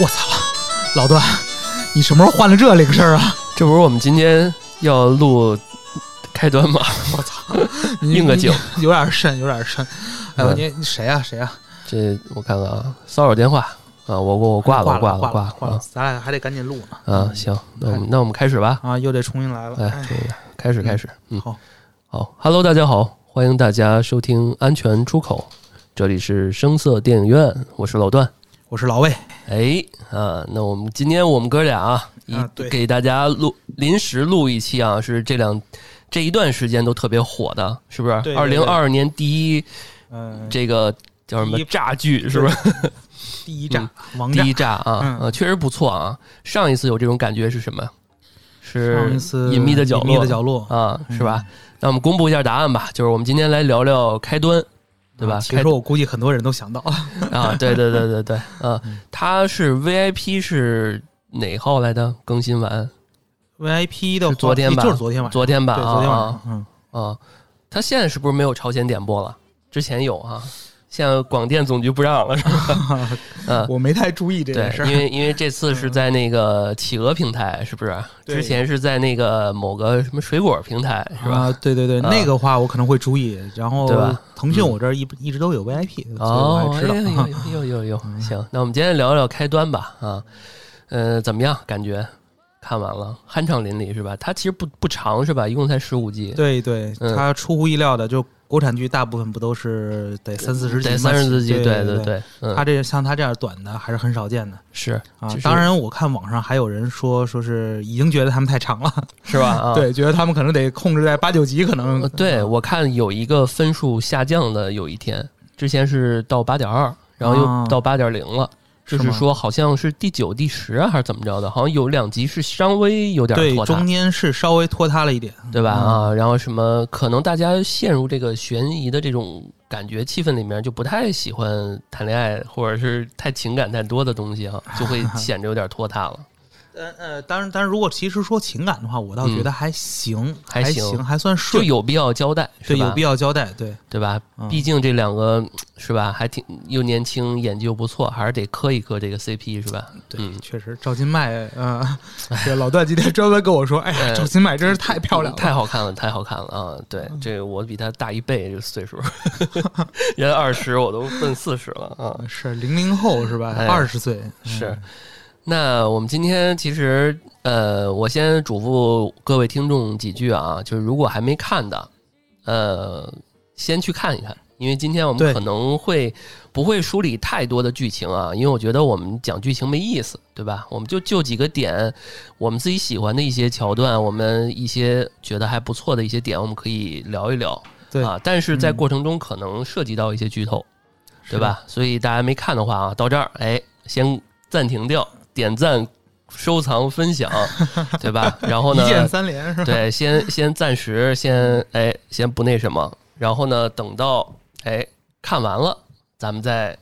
我操，老段，你什么时候换了这铃声啊？这不是我们今天要录开端吗？我操，你应个景，有点深，有点深。哎呦，嗯你你谁呀、谁呀、这我看看啊，骚扰电话啊，我我我挂了，挂我挂了，挂了，咱俩还得赶紧录呢。啊，行，那我们那我们开始吧，啊，又得重新来了。来，哎这个开始开始，嗯，好，好，Hello，大家好，欢迎大家收听安全出口，这里是声色电影院，我是老段。我是老魏。哎啊，那我们今天我们哥俩啊，一给大家录临时录一期啊，是这两这一段时间都特别火的，是不是？二零二二年第一嗯，这个叫什么炸剧，是不是？第一炸，第一。炸啊，嗯呃，确实不错啊。上一次有这种感觉是什么？是隐秘的角落，隐秘的角落，啊，是吧？嗯那我们公布一下答案吧，就是我们今天来聊聊开端，对吧？啊其实我估计很多人都想到了，啊，对对对对对，啊，嗯它是 VIP 是哪号来的？更新完 VIP 的昨天吧就是昨天晚，昨天吧？昨天晚上啊，嗯，啊，它现在是不是没有朝鲜点播了？之前有啊，现在广电总局不让了，是吧？嗯，我没太注意这件事，因。为因为这次是在那个企鹅平台，是不是？之前是在那个某个什么水果平台，是吧？啊，对对对，啊那个话我可能会注意。然后对吧腾讯嗯我这儿一一直都有 VIP，哦，还知道哎。呦呦呦呦呦，行，那我们今天聊聊开端吧，啊，呃，怎么样？感觉看完了，酣畅淋漓是吧？它其实不不长是吧？一共才十五集，对对，嗯它出乎意料的，就国产剧大部分不都是得三四十集？三十多集，对对对。对，嗯，它这像他这样短的还是很少见的是啊。当然，我看网上还有人说，说是已经觉得他们太长了，是吧？啊，对，觉得他们可能得控制在八九集，可能呃对我看有一个分数下降的，有一天之前是到八点二，然后啊又到八点零了。就是说，好像是第九、第十啊，还是怎么着的？好像有两集是稍微有点对拖沓，中间是稍微拖沓了一点，对吧？嗯啊，然后什么可能大家陷入这个悬疑的这种感觉气氛里面，就不太喜欢谈恋爱，或者是太情感太多的东西哈、就会 显着有点拖沓了。呃呃，当然，但是如果其实说情感的话，我倒觉得还行，嗯还还行还算顺就，有必要交代，是对，吧？有必要交代，对，对吧？嗯毕竟这两个是吧，还挺又年轻，演技又不错，还是得磕一磕这个 CP 是吧？对，嗯确实，赵今麦，嗯、这老段今天专门跟我说，哎赵今麦真是太漂亮了，太好看了，太好看了啊！对，这个我比他大一倍，这个岁数，人二十，我都奔四十了啊！是零零后是吧？哎二十岁是，那我们今天其实呃，我先嘱咐各位听众几句啊，就是如果还没看的，呃，先去看一看，因为今天我们可能会不会梳理太多的剧情啊，因为我觉得我们讲剧情没意思，对吧？我们就就几个点，我们自己喜欢的一些桥段，我们一些觉得还不错的一些点，我们可以聊一聊对啊。但是在嗯过程中可能涉及到一些剧透。是对吧？所以大家没看的话啊，到这儿哎，先暂停掉，点赞、收藏、分享，对吧？然后呢，一键三连是吧？对，先先暂时先哎，先不那什么，然后呢，等到哎看完了，咱们再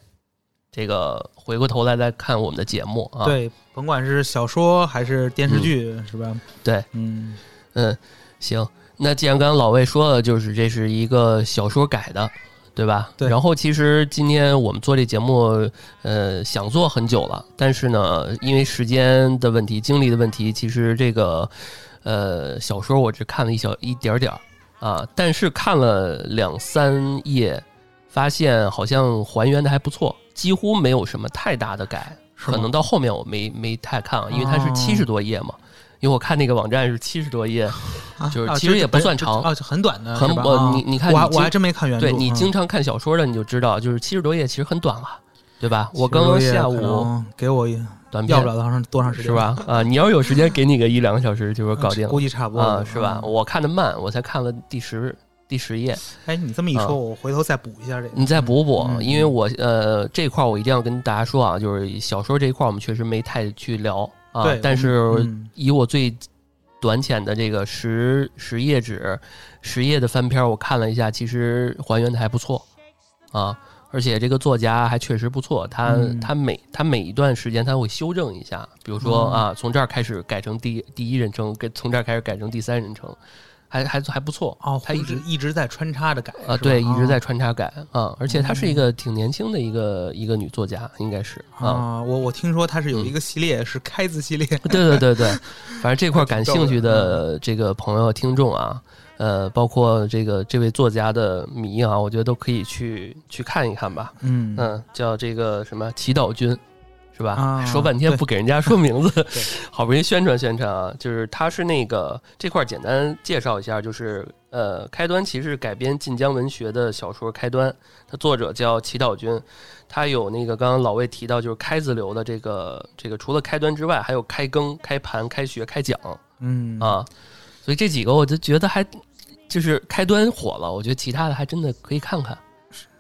这个回过头来再看我们的节目啊。对，甭管是小说还是电视剧，是吧？对，嗯，嗯，行。那既然刚刚老魏说了，就是这是一个小说改的，对吧？对然后其实今天我们做这节目，呃，想做很久了，但是呢，因为时间的问题、精力的问题，其实这个呃小说我只看了一小一点点儿啊，但是看了两三页，发现好像还原的还不错，几乎没有什么太大的改。可能到后面我没没太看啊，因为它是哦七十多页嘛。因为我看那个网站是七十多页，啊就是啊其实也不算长啊，很短的，很？我啊你你看我还我还真没看原著，对你嗯经常看小说的，你就知道，就是七十多页其实很短了，对吧？我刚刚下午给我一短片要不了多长多长时间是？吧？啊，你要是有时间，给你个一两个小时，就是搞定估计差不多啊，是吧？嗯我看的慢，我才看了第十第十页，哎，你这么一啊说，我回头再补一下这个。你再补补，嗯因为我呃这块我一定要跟大家说啊，就是小说这一块我们确实没太去聊啊对，但是嗯以我最短浅的这个十十页纸十页的翻篇儿，我看了一下，其实还原的还不错啊。而且这个作家还确实不错，他、嗯他每他每一段时间他会修正一下，比如说哦啊，从这儿开始改成第第一人称，跟从这儿开始改成第三人称，还还还不错哦，他一直一直在穿插着改啊，对，一直在穿插改啊，而且她是一个挺年轻的一个一个女作家，应该是啊。我我听说她是有一个系列是开字系列，对对对对，反正这块感兴趣的这个朋友听众啊，呃，包括这个这位作家的迷啊，我觉得都可以去去看一看吧。嗯嗯，叫这个什么祈祷君。是吧？啊说半天不给人家说名字，好不容易宣传宣传啊！就是它是那个这块儿简单介绍一下，就是呃，开端其实是改编晋江文学的小说《开端》，它作者叫祈祷君，他有那个刚刚老魏提到，就是开字流的这个这个，除了开端之外，还有开更、开盘、开学、开讲嗯啊，所以这几个我就觉得还就是开端火了，我觉得其他的还真的可以看看。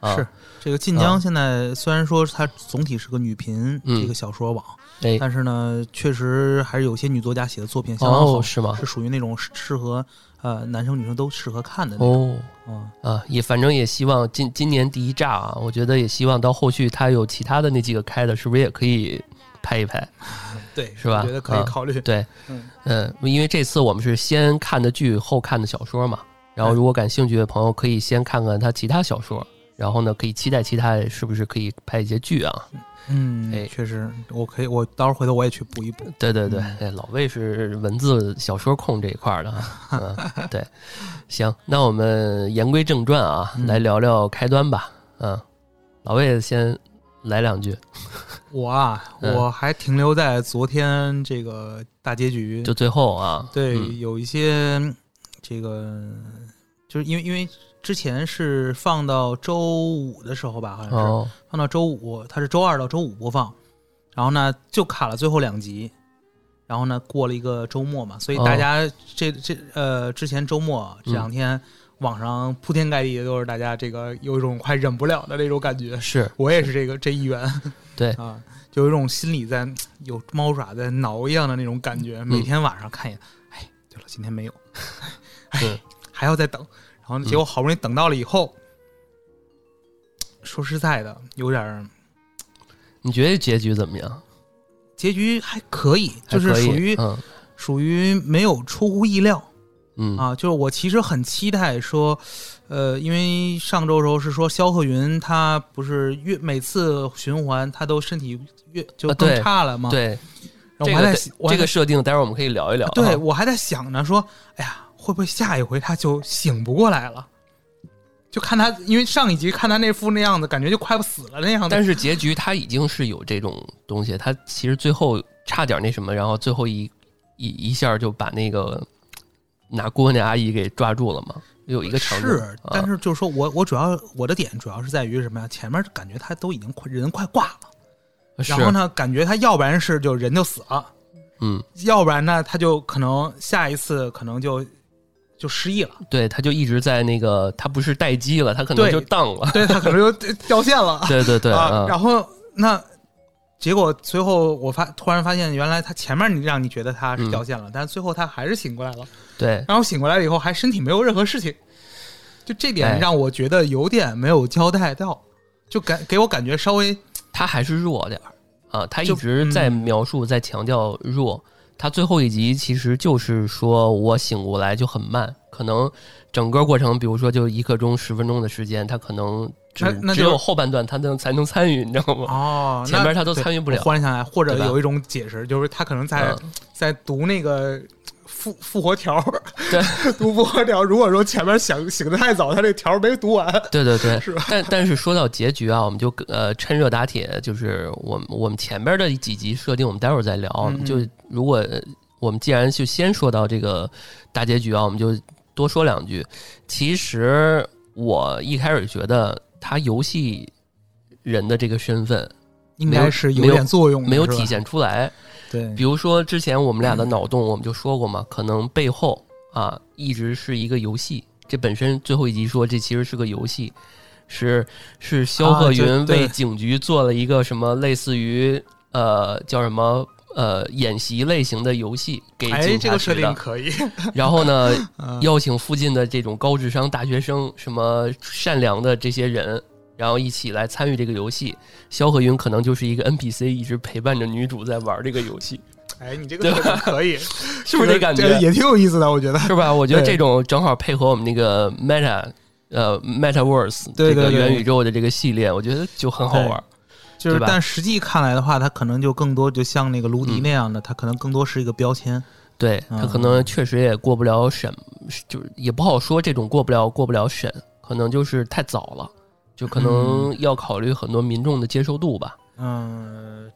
啊是这个晋江现在虽然说它总体是个女频嗯这个小说网，哎，但是呢，确实还是有些女作家写的作品相当好，哦，是吗？是属于那种适适合呃男生女生都适合看的那种。哦。嗯，啊，也反正也希望今今年第一炸啊，我觉得也希望到后续他有其他的那几个开的，是不是也可以拍一拍？对，是吧我觉得可以啊考虑。对，嗯嗯，因为这次我们是先看的剧，后看的小说嘛。然后如果感兴趣的朋友，可以先看看他其他小说，然后呢，可以期待期待是不是可以拍一些剧啊？嗯，哎。确实，我可以，我到时候回头我也去补一补。对对对，嗯。哎，老魏是文字小说控这一块儿的啊，嗯，对，行，那我们言归正传啊，嗯。来聊聊开端吧，嗯，老魏先来两句，我啊，嗯。我还停留在昨天这个大结局，就最后啊，对，嗯。有一些这个，就是因为因为之前是放到周五的时候吧，好像是、哦，放到周五，它是周二到周五播放，然后呢就卡了最后两集，然后呢过了一个周末嘛，所以哦。大家这这呃之前周末这两天网上铺天盖地的都是大家这个有一种快忍不了的那种感觉，是。我也是这个这一员，对。啊，就有一种心里在有猫爪在挠一样的那种感觉。每天晚上看一眼，哎，对了，今天没有，哎嗯，还要再等。然后结果好不容易等到了以后，说实在的，有点儿你觉得结局怎么样？结局还可以，就是属于嗯属于没有出乎意料嗯啊。就是我其实很期待说，呃，因为上周的时候是说肖鹤云他不是越每次循环他都身体越就更差了吗？对，然后这个我还在这个设定，待会儿我们可以聊一聊啊。对我还在想着，说，哎呀，会不会下一回他就醒不过来了？就看他，因为上一集看他那副那样子，感觉就快不死了那样子。但是结局他已经是有这种东西，他其实最后差点那什么，然后最后一一一下就把那个拿锅那阿姨给抓住了嘛，有一个场景。是，啊但是就是说我我主要我的点主要是在于什么呀？前面感觉他都已经快人快挂了，然后呢，感觉他要不然是就人就死了，嗯，要不然呢他就可能下一次可能就就失忆了，对，他就一直在那个，他不是待机了，他可能就荡了。对他可能就掉线了。对对对，啊，嗯然后那结果最后我发突然发现，原来他前面你让你觉得他是掉线了，但是最后他还是醒过来了。对，然后醒过来了以后，还身体没有任何事情，就这哎点让我觉得有点没有交代到，就感给我感觉稍微他还是弱点儿啊，他一直在嗯描述，在强调弱。他最后一集其实就是说我醒过来就很慢，可能整个过程，比如说就一刻钟、十分钟的时间，他可能只只有后半段他能才能参与，你知道吗？哦，前面他都参与不了我忽然想来，或者有一种解释，就是他可能在、嗯在读那个。复复活条，对，读复活条。如果说前面想醒的太早，他这条没读完，对对对，是吧但但是说到结局啊，我们就呃趁热打铁，就是我们我们前边的几集设定，我们待会儿再聊。嗯嗯就如果呃我们既然就先说到这个大结局啊，我们就多说两句。其实我一开始觉得他游戏人的这个身份应该是有点作用没有体。现出来。对，比如说之前我们俩的脑洞，我们就说过嘛，可能背后啊一直是一个游戏。这本身最后一集说这其实是个游戏，是是肖鹤云为警局做了一个什么类似于呃叫什么呃演习类型的游戏给哎，警这个设定可以。然后呢嗯邀请附近的这种高智商大学生，什么善良的这些人。然后一起来参与这个游戏，肖何云可能就是一个 NPC，一直陪伴着女主在玩这个游戏。哎，你这个可以，是不是这感觉？也挺有意思的？我觉得。是吧？我觉得这种正好配合我们那个 Meta 呃 MetaVerse 这个元宇宙的这个系列，我觉得就很好玩。就是，但实际看来的话，它可能就更多，就像那个卢迪那样的，它可能更多是一个标签。对，它可能确实也过不了审，就是也不好说这种过不了过不了审，可能就是太早了，就可能要考虑很多民众的接受度吧。嗯，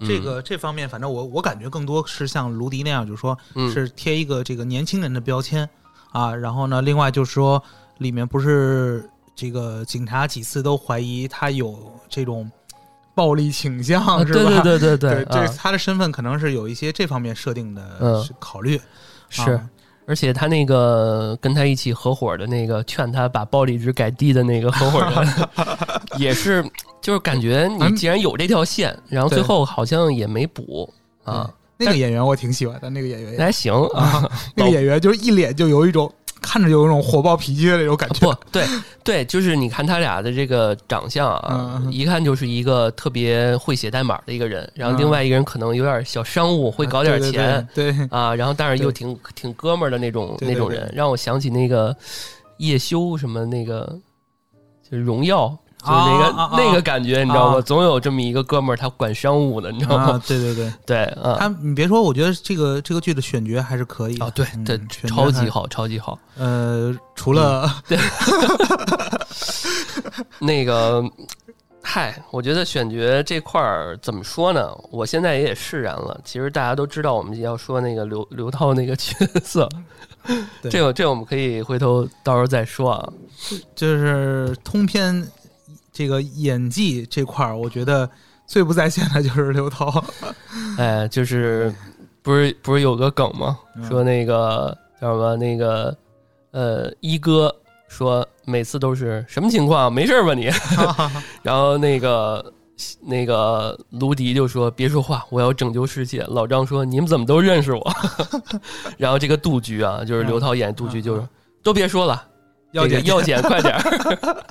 这个这方面，反正我我感觉更多是像卢迪那样，就是说是贴一个这个年轻人的标签啊。然后呢，另外就是说里面不是这个警察几次都怀疑他有这种。暴力倾向是吧？对对对对对，这他的身份可能是有一些这方面设定的考虑。是，而且他那个跟他一起合伙的那个劝他把暴力值改低的那个合伙人，也是，就是感觉你既然有这条线，然后最后好像也没补啊。那个演员我挺喜欢的，那个演员还行啊。那个演员就是一脸就有一种。看着有一种火爆脾气的那种感觉。不对，对，就是你看他俩的这个长相啊，一看就是一个特别会写代码的一个人，然后另外一个人可能有点小商务，会搞点钱，对啊，然后但是又挺挺哥们儿的那种那种人，让我想起那个叶修什么那个，就是荣耀。就是那个那个感觉，你知道吗？总有这么一个哥们儿，他管商务的，你知道吗？对对对对，他你别说，我觉得这个这个剧的选角还是可以啊，对对，超级好，超级好。呃，除了对 那个，嗨，我觉得选角这块儿怎么说呢？我现在也释然了。其实大家都知道，我们要说那个刘刘涛那个角色，这个这个我们可以回头到时候再说啊。就是通篇。这个演技这块儿，我觉得最不在线的就是刘涛。哎，就是不是不是有个梗吗？说那个叫什么那个呃一哥说每次都是什么情况？没事吧你？然后那个那个卢迪就说别说话，我要拯救世界。老张说你们怎么都认识我？然后这个杜局啊，就是刘涛演杜局，就是都别说了。药检，药检，快点儿！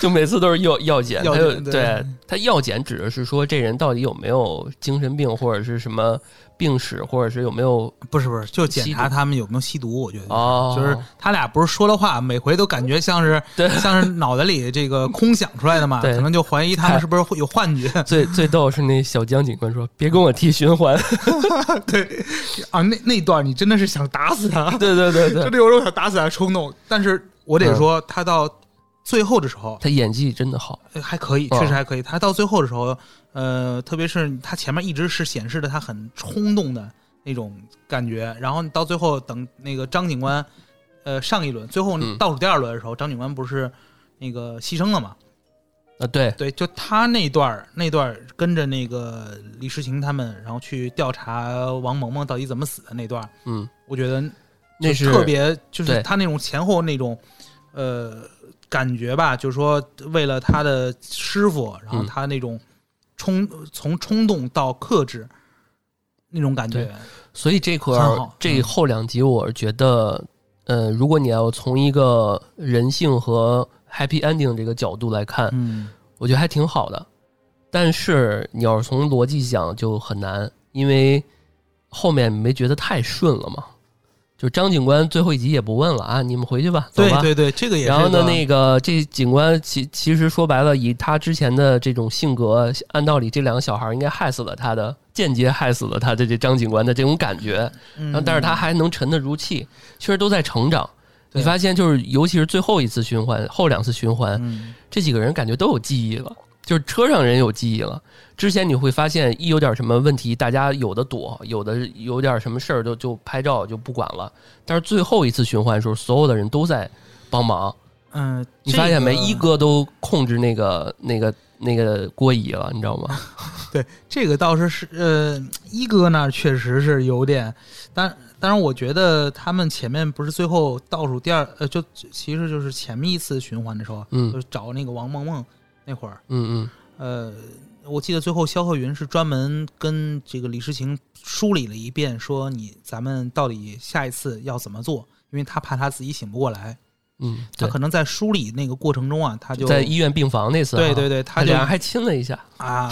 就每次都是药药检，他就对他药检指的是说这人到底有没有精神病或者是什么病史，或者是有没有不是不是就检查他们有没有吸毒？我觉得哦，就是他俩不是说的话，每回都感觉像是像是脑袋里这个空想出来的嘛，可能就怀疑他们是不是会有幻觉。最最逗是那小江警官说：“别跟我提循环。”对啊，那那段你真的是想打死他，对对对对，真的有种想打死他冲动，但是。我得说，他到最后的时候，他演技真的好，还可以，确实还可以。他到最后的时候，呃，特别是他前面一直是显示的他很冲动的那种感觉，然后到最后等那个张警官，呃，上一轮最后倒数第二轮的时候，张警官不是那个牺牲了嘛？啊，对对，就他那段那段跟着那个李世情他们，然后去调查王萌萌到底怎么死的那段，嗯，我觉得。那是特别，就是他那种前后那种，呃，感觉吧，就是说为了他的师傅，然后他那种冲从冲动到克制那种感觉，所以这块这后两集，我觉得，呃，如果你要从一个人性和 happy ending 这个角度来看，嗯，我觉得还挺好的。但是你要是从逻辑讲就很难，因为后面没觉得太顺了嘛。就张警官最后一集也不问了啊，你们回去吧，走吧。对对对，这个也。然后呢，那个这警官其其实说白了，以他之前的这种性格，按道理这两个小孩应该害死了他的，间接害死了他的这张警官的这种感觉。然后，但是他还能沉得如气，确实都在成长。你发现，就是尤其是最后一次循环，后两次循环，这几个人感觉都有记忆了。就是车上人有记忆了。之前你会发现，一有点什么问题，大家有的躲，有的有点什么事儿就就拍照就不管了。但是最后一次循环的时候，所有的人都在帮忙。嗯，你发现没？一哥都控制那个那个那个郭姨了，你知道吗？对，这个倒是是呃，一哥那确实是有点。但但是，我觉得他们前面不是最后倒数第二呃，就其实就是前面一次循环的时候，嗯，就是找那个王梦梦。那会儿，嗯嗯，呃，我记得最后肖鹤云是专门跟这个李世情梳理了一遍，说你咱们到底下一次要怎么做，因为他怕他自己醒不过来，嗯，他，可能在梳理那个过程中啊，他就在医院病房那次啊，对对对，他俩还亲了一下，啊，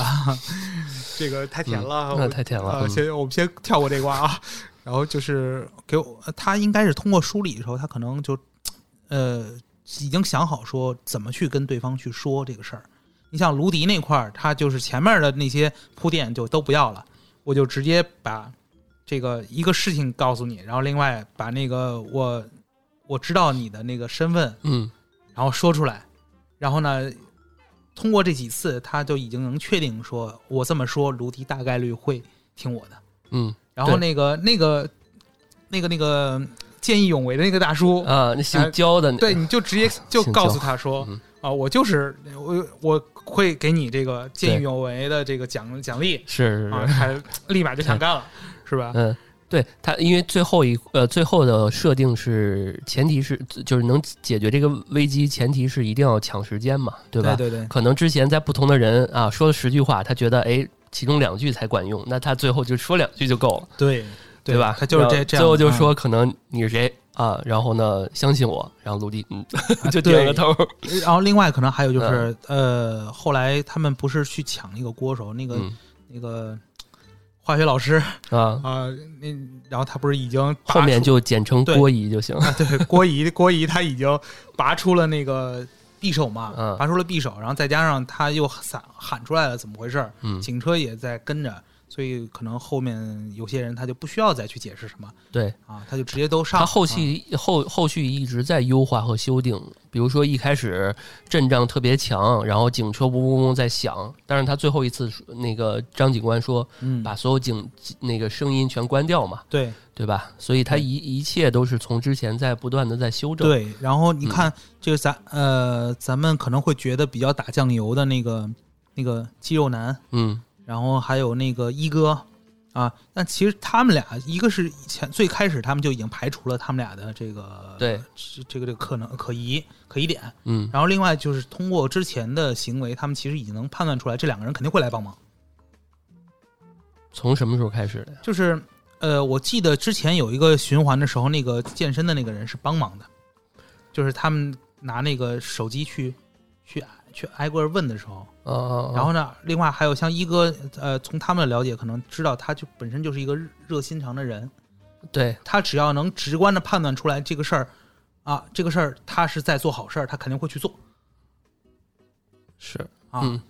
这个太甜了，嗯那太甜了先我们先跳过这关啊，然后就是给我，呃他应该是通过梳理的时候，他可能就呃已经想好说怎么去跟对方去说这个事儿。你像卢迪那块儿，他就是前面的那些铺垫就都不要了，我就直接把这个一个事情告诉你，然后另外把那个我我知道你的那个身份，嗯然后说出来，然后呢，通过这几次，他就已经能确定说，我这么说，卢迪大概率会听我的。嗯然后那个那个那个那个见义勇为的那个大叔，啊，那姓焦的，对，你就直接 就告诉他说嗯啊，我就是我我会给你这个见义勇为的这个奖奖励啊，是是是，他立马就想干了，是吧？嗯。对他，因为最后一呃，最后的设定是前提是就是能解决这个危机，前提是一定要抢时间嘛，对吧？对对对可能之前在不同的人啊说了十句话，他觉得哎其中两句才管用，那他最后就说两句就够了，对对吧？他就是这这样，最后就嗯。说可能你是谁啊？然后呢，相信我，然后陆地嗯就对点个头，然后另外可能还有就是，呃，后来他们不是去抢那个锅手，那个、嗯。那个化学老师啊，啊、那然后他不是已经后面就简称郭姨就行。了，对郭姨 郭姨他已经拔出了那个匕首嘛，嗯。拔出了匕首，然后再加上他又喊喊出来了怎么回事儿，嗯，警车也在跟着，所以可能后面有些人他就不需要再去解释什么对啊，他就直接都上。他后啊期后后续一直在优化和修订，比如说一开始阵仗特别强，然后警车嗡嗡嗡在响，但是他最后一次那个张警官说嗯，把所有警那个声音全关掉嘛，对对吧？所以他一一切都是从之前在不断的在修正。，对，然后你嗯看这个咱呃咱们可能会觉得比较打酱油的那个那个肌肉男，嗯然后还有那个一哥啊，但其实他们俩一个是以前最开始他们就已经排除了他们俩的这个对这这个这个可能可疑可疑点，嗯然后另外就是通过之前的行为，他们其实已经能判断出来这两个人肯定会来帮忙。从什么时候开始的？就是呃，我记得之前有一个循环的时候，那个健身的那个人是帮忙的，就是他们拿那个手机去去去挨个问的时候，啊，然后呢，另外还有像一哥，呃，从他们的了解，可能知道他就本身就是一个热热心肠的人，对，他只要能直观的判断出来这个事儿，啊，这个事儿他是在做好事儿，他肯定会去做是，啊。嗯。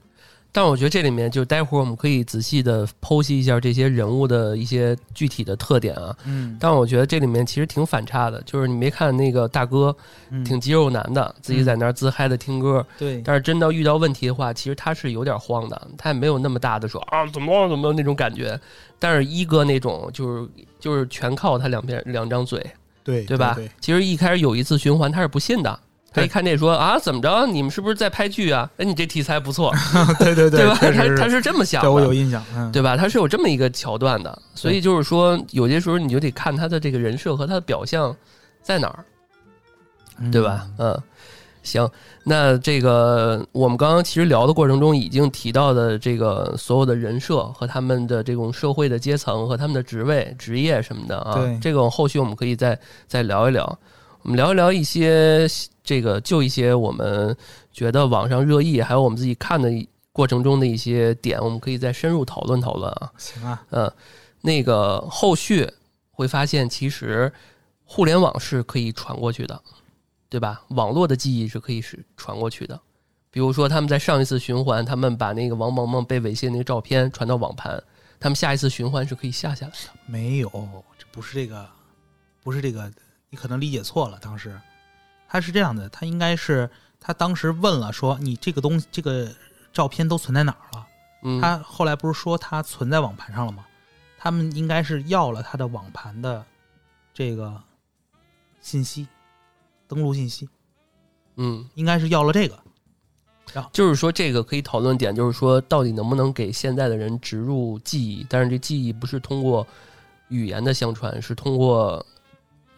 但我觉得这里面就待会儿我们可以仔细的剖析一下这些人物的一些具体的特点啊。嗯，但我觉得这里面其实挺反差的，就是你没看那个大哥嗯挺肌肉男的，自己在那儿自嗨的听歌，对，但是真到遇到问题的话，其实他是有点慌的，他也没有那么大的说啊怎么了怎么了那种感觉。但是一哥那种就是就是全靠他两边两张嘴，对对吧？对其实一开始有一次循环他是不信的。他对一看这说啊，怎么着？你们是不是在拍剧啊？哎，你这题材不错，对对对 对吧？他他是这么想对我有的，印象，嗯，对吧？他是有这么一个桥段的，所以就是说，有些时候你就得看他的这个人设和他的表象在哪儿。嗯对吧？？嗯，行，那这个我们刚刚其实聊的过程中已经提到的这个所有的人设和他们的这种社会的阶层和他们的职位、职业什么的啊，这个后续我们可以再再聊一聊。我们聊一聊一些这个就一些我们觉得网上热议，还有我们自己看的过程中的一些点，我们可以再深入讨论讨论啊。行啊，嗯，那个后续会发现，其实互联网是可以传过去的，对吧？网络的记忆是可以是传过去的。比如说，他们在上一次循环，他们把那个王萌萌被猥亵那个照片传到网盘，他们下一次循环是可以下下来的。没有，这不是这个，不是这个，你可能理解错了。当时他是这样的，他应该是他当时问了说你这个东西这个照片都存在哪儿了？嗯，他后来不是说他存在网盘上了吗？他们应该是要了他的网盘的这个信息，登录信息，嗯，应该是要了这个。就是说这个可以讨论点，就是说到底能不能给现在的人植入记忆？但是这记忆不是通过语言的相传，是通过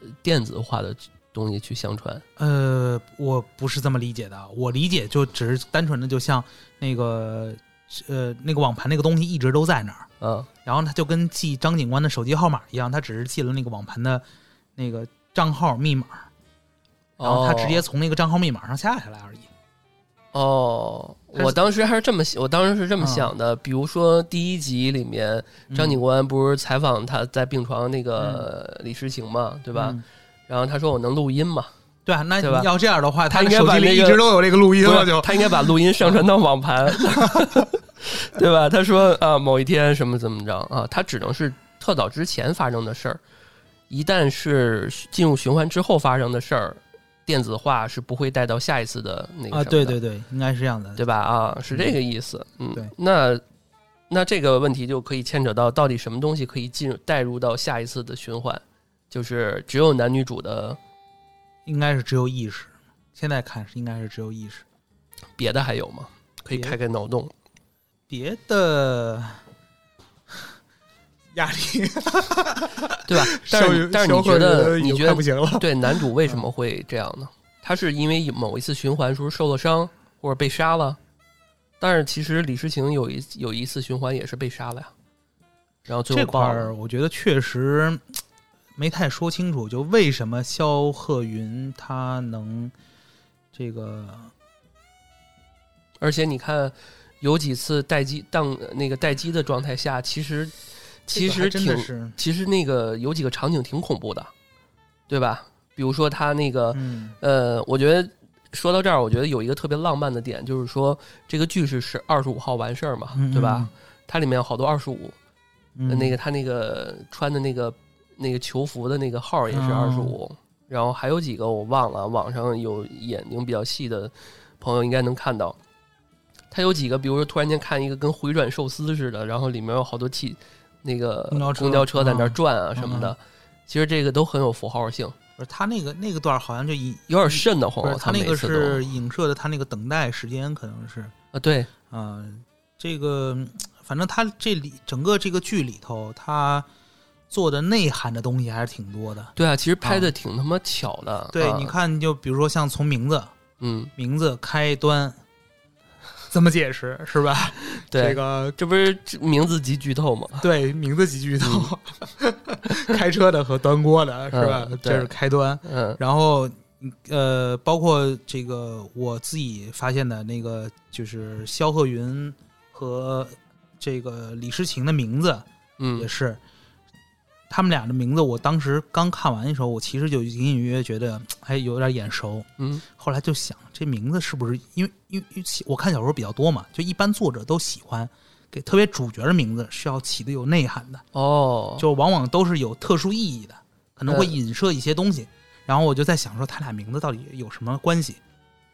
呃电子化的东西去相传。呃，我不是这么理解的，我理解就只是单纯的就像那个呃那个网盘那个东西一直都在那儿，嗯然后他就跟记张警官的手机号码一样，他只是记了那个网盘的那个账号密码。然后他直接从那个账号密码上下下来而已。哦，我当时还是这么想，我当时是这么嗯想的。比如说第一集里面，张警官不是采访他在病床那个李诗情嘛，对吧？嗯然后他说我能录音嘛，对啊，那要这样的话，他手机里一直都有这个录音他应该把录音上传到网盘，对吧？他说啊，某一天什么怎么着啊，他只能是特早之前发生的事儿，一旦是进入循环之后发生的事儿，电子化是不会带到下一次的那个啊，对对对，应该是这样的。对吧？啊，是这个意思。嗯，对那那这个问题就可以牵扯到到底什么东西可以进入带入到下一次的循环，就是只有男女主的，应该是只有意识。现在看是应该是只有意识，别的还有吗？可以开开脑洞。别的压力。对吧？但是但是你觉得你觉得不行了？对 男主为什么会这样呢？他是因为某一次循环时候受了伤，或者被杀了。但是其实李诗情有一有一次循环也是被杀了呀，然后最这块后爆了。儿我觉得确实没太说清楚，就为什么肖鹤云他能这个而且你看，有几次待机当那个待机的状态下，其实其实挺其实那个有几个场景挺恐怖的，对吧？比如说他那个嗯呃，我觉得说到这儿，我觉得有一个特别浪漫的点，就是说这个剧是是二十五号完事儿嘛，嗯对吧？？它里面有好多二十五，嗯那个他那个穿的那个那个球服的那个号也是哦二十五，然后还有几个我忘了，网上有眼睛比较细的朋友应该能看到。他有几个，比如说突然间看一个跟回转寿司似的，然后里面有好多汽那个公交车在那转啊什么的，其实这个都很有符号性，不是他那个那个段儿好像就引有点瘆得慌。他那个是影射的他那个等待时间可能是啊，对，啊、这个嗯反正他这里整个这个剧里头他做的内涵的东西还是挺多的。对啊，其实拍的挺他妈巧的。对，啊你，看，就比如说像从名字嗯，名字开端怎么解释是吧？对，这个这不是名字即剧透吗？对名字几句头，开车的和端锅的是吧？嗯这是开端。嗯然后呃，包括这个我自己发现的那个，就是肖鹤云和这个李诗情的名字嗯也嗯是。他们俩的名字，我当时刚看完的时候，我其实就隐隐约约觉得，哎，有点眼熟。嗯后来就想，这名字是不是因为因为我看小说比较多嘛，就一般作者都喜欢给特别主角的名字是要起的有内涵的，哦，就往往都是有特殊意义的，可能会嗯影射一些东西。然后我就在想说，他俩名字到底有什么关系？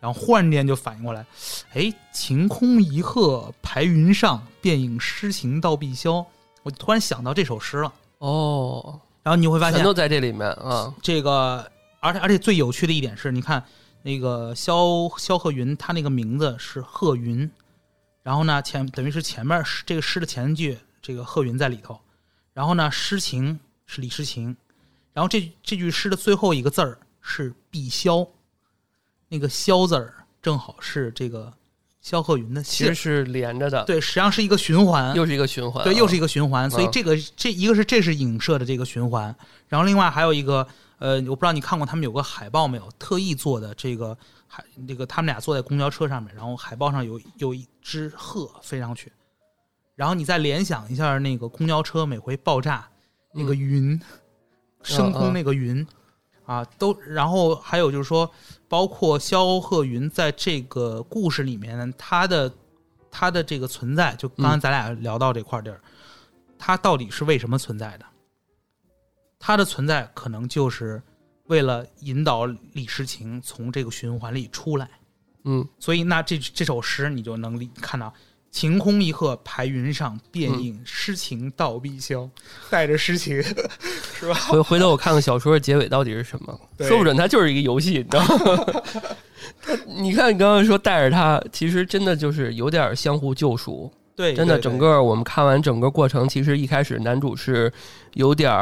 然后忽然间就反应过来，哎，晴空一鹤排云上，便引诗情到碧霄。我就突然想到这首诗了。哦，然后你会发现全都，在这里面啊。这个，而且而且最有趣的一点是，你看那个萧萧鹤云，他那个名字是鹤云，然后呢前等于是前面这个诗的前句，这个鹤云在里头，然后呢诗情是李诗情，然后这这句诗的最后一个字儿是碧霄，那个霄字儿正好是这个萧鹤云的姓，其实是连着的，对，实际上是一个循环，又是一个循环啊，对，又是一个循环，所以嗯。这个这一个是这是影射的这个循环，然后另外还有一个呃，我不知道你看过他们有个海报没有，特意做的这个海这个他们俩坐在公交车上面，然后海报上有有一只鹤飞上去，然后你再联想一下那个公交车每回爆炸那个云，升空那个云。啊，都，然后还有就是说，包括萧鹤云在这个故事里面，他的他的这个存在，就刚才咱俩聊到这块地儿，他到底是为什么存在的？他的存在可能就是为了引导李诗情从这个循环里出来。嗯，所以那这这首诗你就能理看到“晴空一鹤排云上，便引诗情到碧霄”，带着诗情，是吧？回回头我看看小说的结尾到底是什么，说不准它就是一个游戏，你知道吗？它你看你刚刚说带着它，其实真的就是有点相互救赎。对，真的，整个我们看完整个过程，其实一开始男主是有点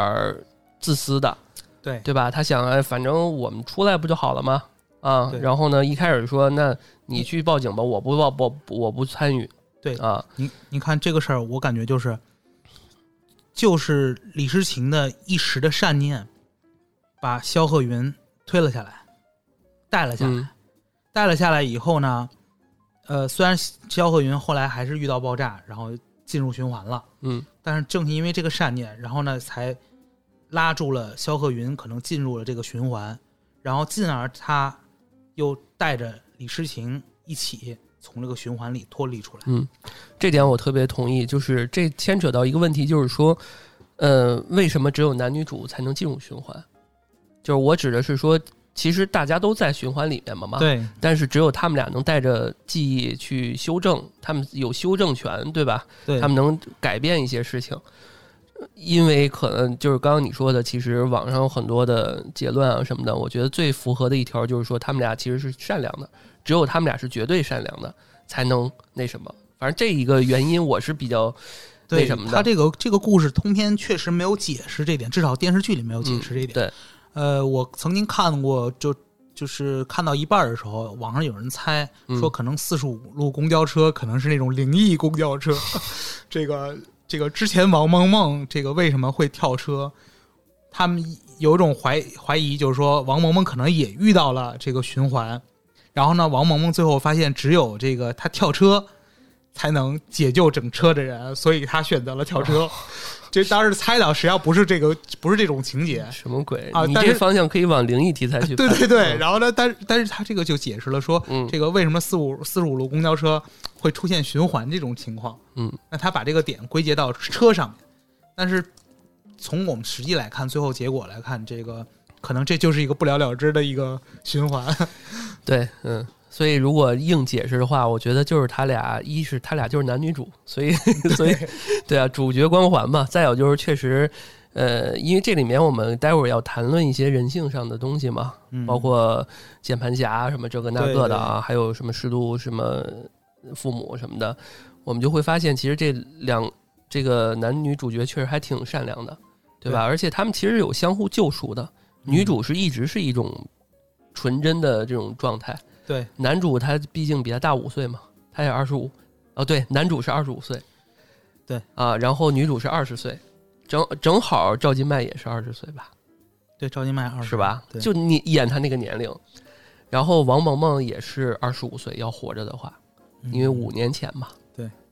自私的，对对吧？他想，哎，反正我们出来不就好了吗？啊，然后呢，一开始说，那你去报警吧，我不报，我我不参与。对啊，你你看这个事儿，我感觉就是，就是李诗情的一时的善念，把萧鹤云推了下来。带了下来。嗯带了下来以后呢，呃，虽然萧鹤云后来还是遇到爆炸，然后进入循环了，嗯但是正是因为这个善念，然后呢，才拉住了萧鹤云，可能进入了这个循环，然后进而他又带着李诗情一起从这个循环里脱离出来。嗯，这点我特别同意。就是这牵扯到一个问题，就是说，呃，为什么只有男女主才能进入循环？就是我指的是说，其实大家都在循环里面嘛嘛，对但是只有他们俩能带着记忆去修正，他们有修正权，对吧？对，他们能改变一些事情。因为可能就是刚刚你说的，其实网上有很多的结论啊什么的，我觉得最符合的一条就是说，他们俩其实是善良的，只有他们俩是绝对善良的，才能那什么。反正这一个原因，我是比较对那什么的他这个这个故事通篇确实没有解释这点，至少电视剧里没有解释这一点。对，呃，我曾经看过，就就是看到一半的时候，网上有人猜嗯说，可能四十五路公交车可能是那种灵异公交车。这个这个之前王萌萌这个为什么会跳车？他们有一种怀怀疑，就是说王萌萌可能也遇到了这个循环，然后呢，王萌萌最后发现只有这个他跳车才能解救整车的人，所以他选择了跳车。这当时猜到，实际上不是这个，不是这种情节。什么鬼啊？你这啊但是方向可以往灵异题材去 对。对对，嗯然后呢，但是但是他这个就解释了说，嗯这个为什么四五四十五路公交车会出现循环这种情况？嗯，那他把这个点归结到车上面，但是从我们实际来看，最后结果来看，这个可能这就是一个不了了之的一个循环。对，嗯。所以，如果硬解释的话，我觉得就是他俩，一是他俩就是男女主，所以，所以，对啊，主角光环嘛。再有就是，确实，呃，因为这里面我们待会儿要谈论一些人性上的东西嘛，嗯包括键盘侠什么这个那个的啊，还有什么适度什么父母什么的，我们就会发现，其实这两这个男女主角确实还挺善良的，对吧？对而且他们其实有相互救赎的，女主是一直是一种纯真的这种状态。对。男主他毕竟比他大五岁嘛，他也二十五，哦，对，男主是二十五岁，对。啊，然后女主是二十岁，正正好赵今麦也是二十岁吧，对，赵今麦二十是吧？就你演他那个年龄，然后王萌萌也是二十五岁，要活着的话，因为五年前嘛，嗯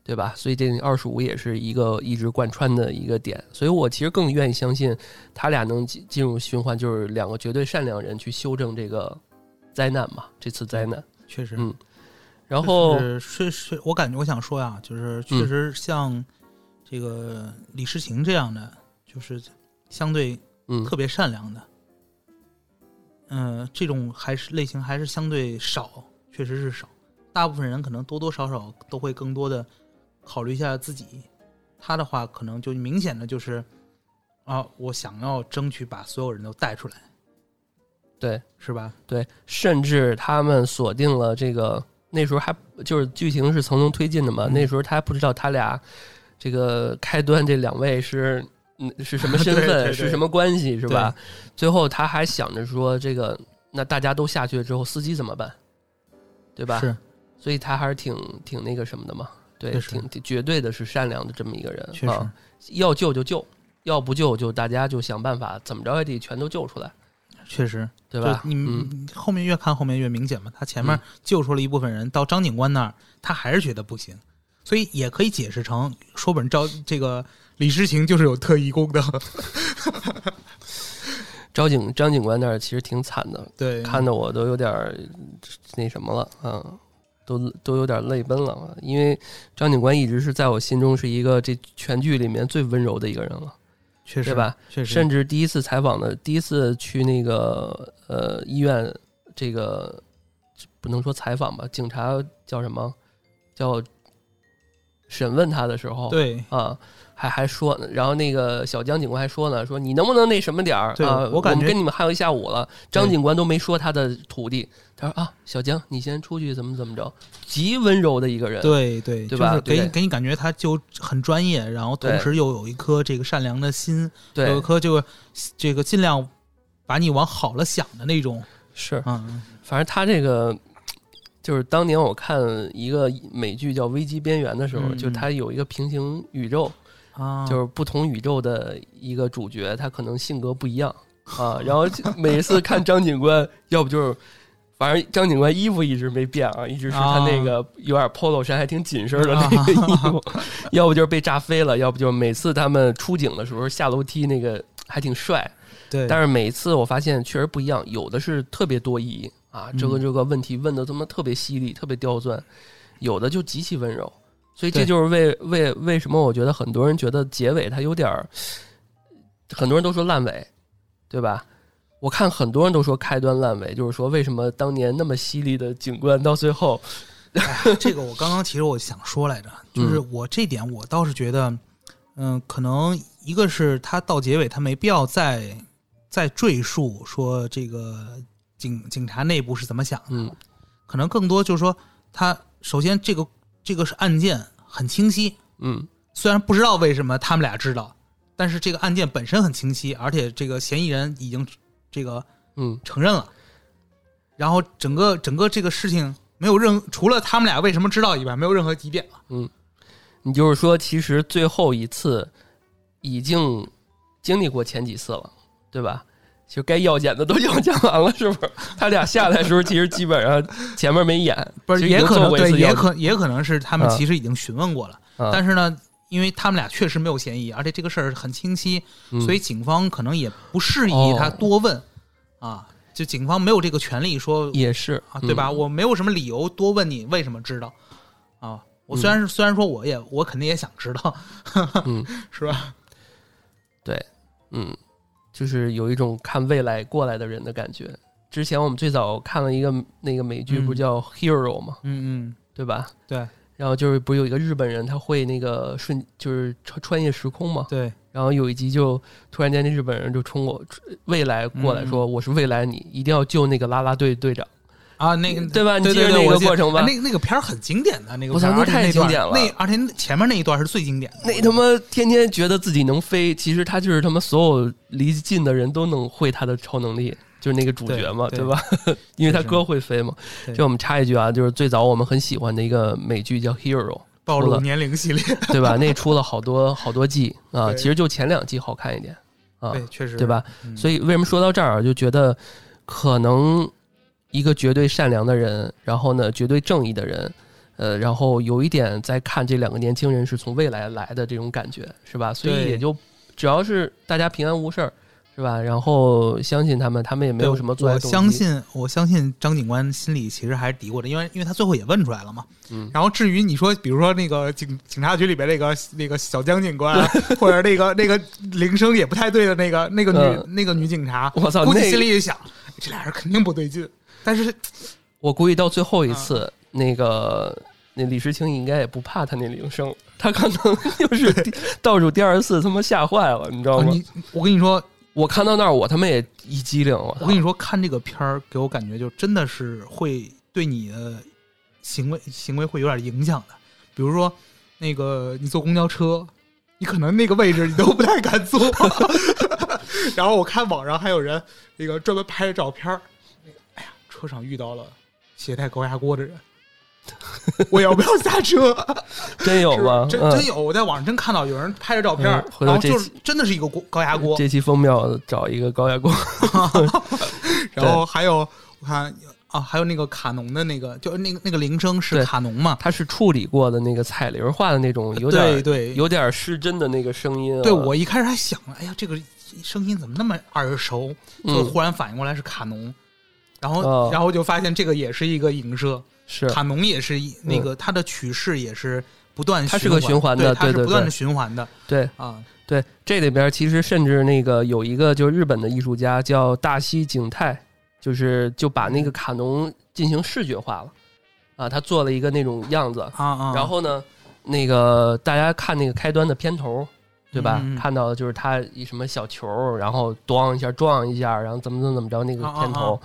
对对吧？所以这二十五也是一个一直贯穿的一个点，所以我其实更愿意相信他俩能进进入循环，就是两个绝对善良人去修正这个灾难嘛，这次灾难。确实，嗯然后是是是，我感觉我想说呀，就是确实像这个李世情这样的，就是相对嗯特别善良的，嗯、这种还是类型还是相对少，确实是少。大部分人可能多多少少都会更多的考虑一下自己。他的话可能就明显的就是啊，我想要争取把所有人都带出来，对是吧？对，甚至他们锁定了这个，那时候还就是剧情是层层推进的嘛，嗯那时候他还不知道他俩这个开端这两位是嗯 是什么身份，对对对是什么关系，是吧？最后他还想着说这个，那大家都下去了之后，司机怎么办？对吧？是，所以他还是挺挺那个什么的嘛，对，挺挺绝对的是善良的这么一个人，确实。啊，要救就救，要不救就大家就想办法，怎么着也得全都救出来，确实，对吧？你嗯。后面越看后面越明显嘛，他前面嗯。救出了一部分人，到张警官那儿，他还是觉得不行，所以也可以解释成，说本招这个李诗情就是有特异功能，张警张警官那儿其实挺惨的，对，看得我都有点儿那什么了啊，都都有点泪奔了。因为张警官一直是在我心中是一个这全剧里面最温柔的一个人了，确实对吧？确实，甚至第一次采访的，第一次去那个呃医院，这个不能说采访吧，警察叫什么？叫审问他的时候，对啊，还还说呢，然后那个小江警官还说呢，说你能不能那什么点儿对啊？我感觉们跟你们还有一下午了，张警官都没说他的徒弟，他说啊，小江你先出去怎么怎么着，极温柔的一个人，对对对吧就是给你给你感觉他就很专业，然后同时又有一颗这个善良的心，有一对，颗就这个尽量把你往好了想的那种，是，嗯，反正他这个。就是当年我看一个美剧叫《危机边缘》的时候，嗯就他有一个平行宇宙，啊，就是不同宇宙的一个主角，他可能性格不一样啊。然后每次看张警官，要不就是反正张警官衣服一直没变啊，一直是他那个有点 polo 衫，还挺紧身的那个 衣服，要不就是被炸飞了，要不就是每次他们出警的时候下楼梯那个还挺帅。对，但是每次我发现确实不一样，有的是特别多疑啊，这个这个问题问的他妈特别犀利，特别刁钻；有的就极其温柔。所以这就是为为为什么我觉得很多人觉得结尾它有点儿，很多人都说烂尾，对吧？我看很多人都说开端烂尾，就是说为什么当年那么犀利的警官到最后，这个我刚刚其实我想说来着，就是我这点我倒是觉得，嗯，可能一个是他到结尾他没必要再再赘述说这个警警察内部是怎么想的，可能更多就是说他首先这个。这个是案件很清晰，嗯，虽然不知道为什么他们俩知道，但是这个案件本身很清晰，而且这个嫌疑人已经这个嗯。承认了，然后整个整个这个事情没有任除了他们俩为什么知道以外，没有任何疑点了，嗯，你就是说，其实最后一次已经经历过前几次了，对吧？就该要演的都要剪完了，是不是？他俩下来的时候，其实基本上前面没演，不是也可能对，也可也可能是他们其实已经询问过了，但是呢，因为他们俩确实没有嫌疑，而且这个事儿很清晰，所以警方可能也不适宜他多问啊，就警方没有这个权利说也是啊，对吧？我没有什么理由多问你为什么知道啊？我虽然是虽然说我也我肯定也想知道，嗯，是吧？对，嗯。就是有一种看未来过来的人的感觉。之前我们最早看了一个那个美剧，不叫《Hero》吗？嗯嗯，对吧？对。然后就是不是有一个日本人，他会那个瞬，就是穿穿越时空嘛？对。然后有一集就突然间，那日本人就冲我未来过来说：“我是未来，你一定要救那个啦啦队队长。”啊，那个对吧？你记得那个过程吧？那那个片儿很经典的，那个我操，那太经典了。那而且前面那一段是最经典的。那他妈天天觉得自己能飞，其实他就是他妈所有离近的人都能会他的超能力，就是那个主角嘛，对吧？因为他哥会飞嘛。就我们插一句啊，就是最早我们很喜欢的一个美剧叫《Hero》，暴露年龄系列，对吧？那出了好多好多季 啊，其实就前两季好看一点啊，对，确实，对吧？所以为什么说到这儿就觉得可能。一个绝对善良的人，然后呢，绝对正义的人，呃，然后有一点在看这两个年轻人是从未来来的这种感觉，是吧？所以也就只要是大家平安无事儿，是吧？然后相信他们，他们也没有什么作我相信，我相信张警官心里其实还是嘀咕着，因为因为他最后也问出来了嘛。嗯。然后至于你说，比如说那个警警察局里边那个那个小江警官，或者那个那个铃声也不太对的那个那个女那个女警察，我操，估计心里也想，这俩人肯定不对劲。但是，我估计到最后一次，那个那李世清应该也不怕他那铃声，他可能就是 倒数第二次，他妈吓坏了，你知道吗？你我跟你说，我看到那儿，我他妈也一激灵了。我跟你说，看这个片儿给我感觉就真的是会对你的行为行为会有点影响的。比如说，那个你坐公交车，你可能那个位置你都不太敢坐。然后我看网上还有人那个专门拍照片儿。车上遇到了携带高压锅的人，我要不要下车？真有吗？真真有！我在网上真看到有人拍着照片，然后就是真的是一个锅高压锅。这期封面找一个高压锅，然后还有我看啊，还有那个卡农的那个，就那个那个铃声是卡农嘛？它是处理过的那个彩铃化的那种，有点对，有点失真的那个声音。对我一开始还想了，哎呀，这个声音怎么那么耳熟？就忽然反应过来是卡农。然后，然后就发现这个也是一个影射，是。卡农也是那个它的曲式也是不断，它是个循环的，它是不断的循环的，对。啊，对，这里边其实甚至那个有一个就日本的艺术家叫大西景泰，就是就把那个卡农进行视觉化了，啊，他做了一个那种样子。啊啊，然后呢，那个大家看那个开端的片头。对吧？看到的就是他一什么小球，然后咣一下撞一下，然后怎么怎么怎么着那个片头，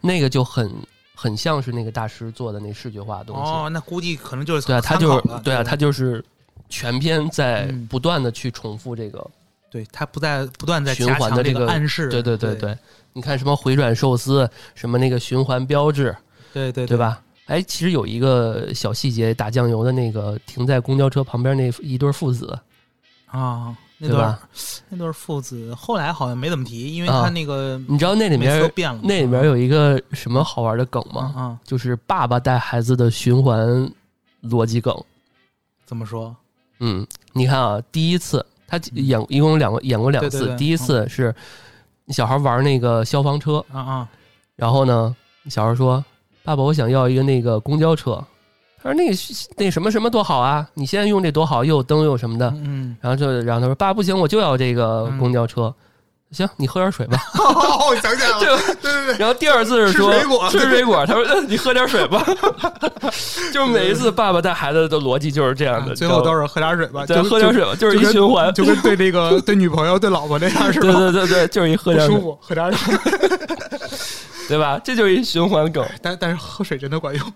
那个就很很像是那个大师做的那视觉化的东西。哦，那估计可能就是对啊，他就是对啊，他就是全篇在不断的去重复这个，对他不在不断在循环的这个暗示。对对对对，你看什么回转寿司，什么那个循环标志，对对对吧？哎，其实有一个小细节，打酱油的那个停在公交车旁边那一对父子。啊，那段？那对父子后来好像没怎么提，因为啊他那个你知道那里面都面变了。那里面有一个什么好玩的梗吗？啊，就是爸爸带孩子的循环逻辑梗。怎么说？嗯，你看啊，第一次他演一共有两个演过两次，对对对第一次是小孩玩那个消防车，啊啊，然后呢，小孩说：“爸爸，我想要一个那个公交车。”他说：“那个那什么什么多好啊，你现在用这多好，又有灯又有什么的。嗯，然后就然后他说：“爸，不行，我就要这个公交车。行，你喝点水吧。哦，我想起来了，对对对，然后第二次是说吃水果吃水果，他说、呃你喝点水吧。就是每一次爸爸带孩子的逻辑就是这样的，最后都是是喝点水吧，对就喝点水吧，就是一循环。就跟对这个 对女朋友对老婆这样是吧？对对对对，就是一喝点水，舒服，喝点水，对吧？这就是一循环梗。但但是喝水真的管用，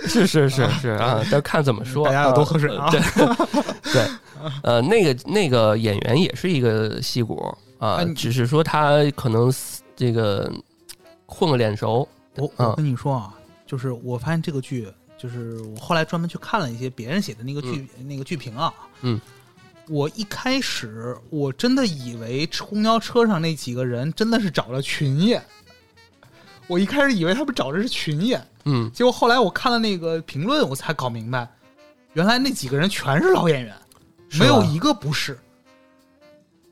是是是是啊，但看怎么说。大家要多喝水啊 对 对，呃，那个那个演员也是一个戏骨啊只是说他可能这个混个脸熟。我嗯我跟你说啊，就是我发现这个剧，就是我后来专门去看了一些别人写的那个剧、那个剧评啊，嗯，我一开始我真的以为公交车上那几个人真的是找了群演，我一开始以为他们找的是群演，嗯，结果后来我看了那个评论，我才搞明白，原来那几个人全是老演员，没有一个不是。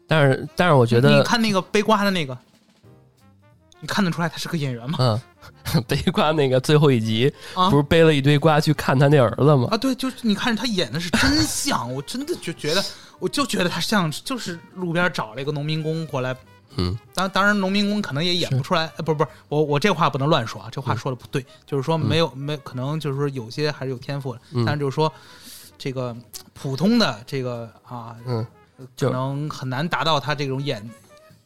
但是但是我觉得你，看那个背瓜的那个，你看得出来他是个演员吗？嗯，背瓜那个最后一集啊不是背了一堆瓜去看他那儿子吗？啊，对，就是你看他演的是真像，我真的就觉得，我就觉得他像，就是路边找了一个农民工过来。嗯，当当然，农民工可能也演不出来，呃，不是不是，我我这话不能乱说啊，这话说的不对，就是说没有没可能就是说有些还是有天赋的，嗯。但是就是说这个普通的这个啊，嗯，就可能很难达到他这种演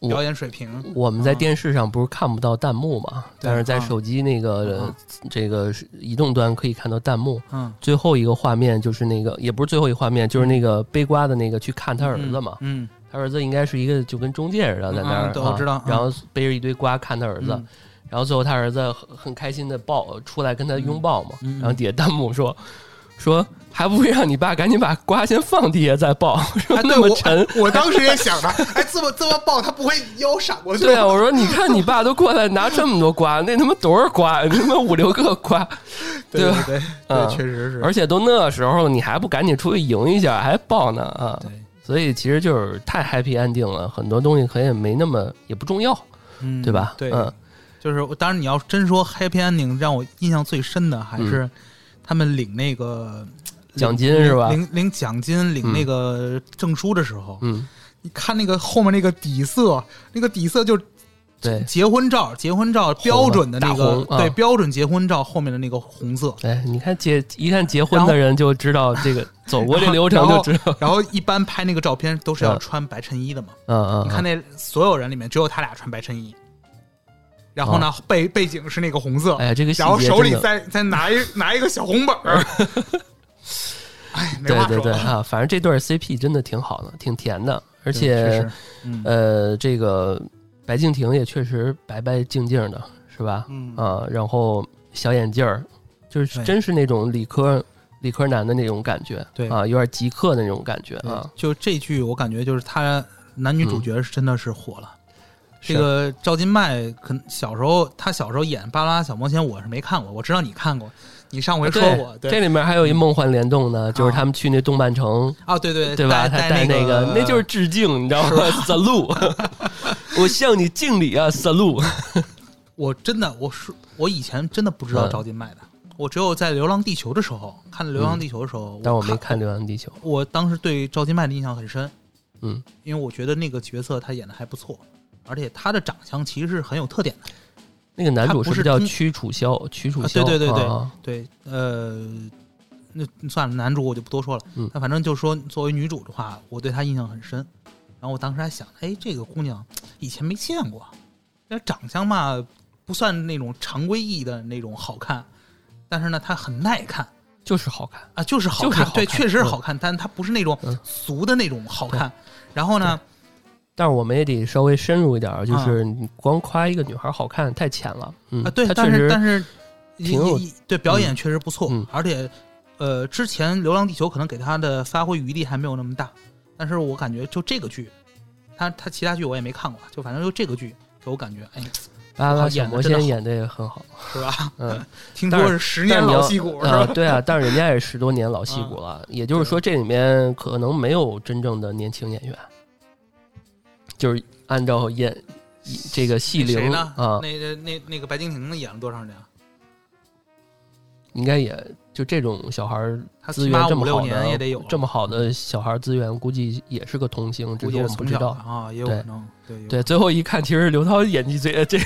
表演水平。我们在啊电视上不是看不到弹幕嘛，对但是在啊手机那个啊这个移动端可以看到弹幕。嗯，最后一个画面就是那个，也不是最后一个画面，就是那个背瓜的那个去看他儿子嘛。嗯，他儿子应该是一个就跟中介似的在那儿我知道啊然后背着一堆瓜看他儿子，嗯然后最后他儿子很很开心的抱出来跟他拥抱嘛，然后底下弹幕说说还不会让你爸赶紧把瓜先放地下再抱，说那么我沉。我当时也想着，哎，这么这么抱，他不会腰闪过去？对啊，我说你看你爸都过来拿这么多瓜，那他妈多少瓜？那他妈五六个瓜，对吧对对嗯对，确实是。而且都那时候了，你还不赶紧出去赢一下，还抱呢啊！对，所以其实就是太 happy ending 了，很多东西可能也没那么也不重要，嗯，对吧？对，嗯就是当然你要真说 happy ending，让我印象最深的还是他们领那个奖金是吧领领奖金、领那个证书的时候，嗯，你看那个后面那个底色，那个底色就对。结婚照，结婚照标准的那个啊对标准结婚照后面的那个红色。哎，你看结一看结婚的人就知道这个走过这流程就知道，然后一般拍那个照片都是要嗯穿白衬衣的嘛，嗯嗯，你看那所有人里面只有他俩穿白衬衣，然后呢背背景是那个红色，哦哎呀，这个细然后手里再再拿一 拿一个小红本儿，哎，没对对对啊，反正这对 CP 真的挺好的，挺甜的，而而且嗯。呃，这个白敬亭也确实白白净净的，是吧？嗯啊，然后小眼镜儿，就是真是那种理科理科男的那种感觉，对啊，有点极客的那种感觉啊。就这剧我感觉就是他男女主角是真的是火了。这个赵今麦，可能小时候他小时候演《巴啦啦小魔仙》，我是没看过，我知道你看过，你上回说过，对这里面还有一梦幻联动呢，就是他们去那动漫城，啊，对对对吧？他带带那个，那就是致敬，你知道吗？salute，我向你敬礼啊，salute。我真的，我是我以前真的不知道嗯赵今麦的，我只有在《流浪地球》的时候看《流浪地球》的时候，但我没看，《流浪地球》，我当时对赵今麦的印象很深，嗯，因为我觉得那个角色他演的还不错，而且他的长相其实是很有特点的。那个男主是不是叫屈楚萧？屈楚啊萧，对对对对啊对，呃，那算了，男主我就不多说了。嗯那反正就说作为女主的话，我对她印象很深。然后我当时还想，哎，这个姑娘以前没见过，那长相嘛不算那种常规意义的那种好看，但是呢，她很耐看就是好看。啊，就是好看，对，就是好看确实是嗯好看，但她不是那种嗯俗的那种好看。然后呢，但是我们也得稍微深入一点就是你光夸一个女孩好看太浅了。嗯啊，对，但是但是挺有对表演确实不错，嗯而且呃，之前《流浪地球》可能给她的发挥余地还没有那么大，但是我感觉就这个剧，他他其他剧我也没看过，就反正就这个剧给我感觉，哎，巴拉小魔仙演的也很好，是吧？嗯，听说是十年老戏骨是啊，吧？对啊，但是人家也十多年老戏骨了，也就是说这里面可能没有真正的年轻演员，就是按照演这个戏龄？啊，那那那那个白敬亭演了多长时间？应该也就这种小孩资源这么好的年也得有，这么好的小孩儿资源，估计也是个童星，只估是我们不知道。啊，也有对可能。对对，最后一看，其实刘涛演技最 这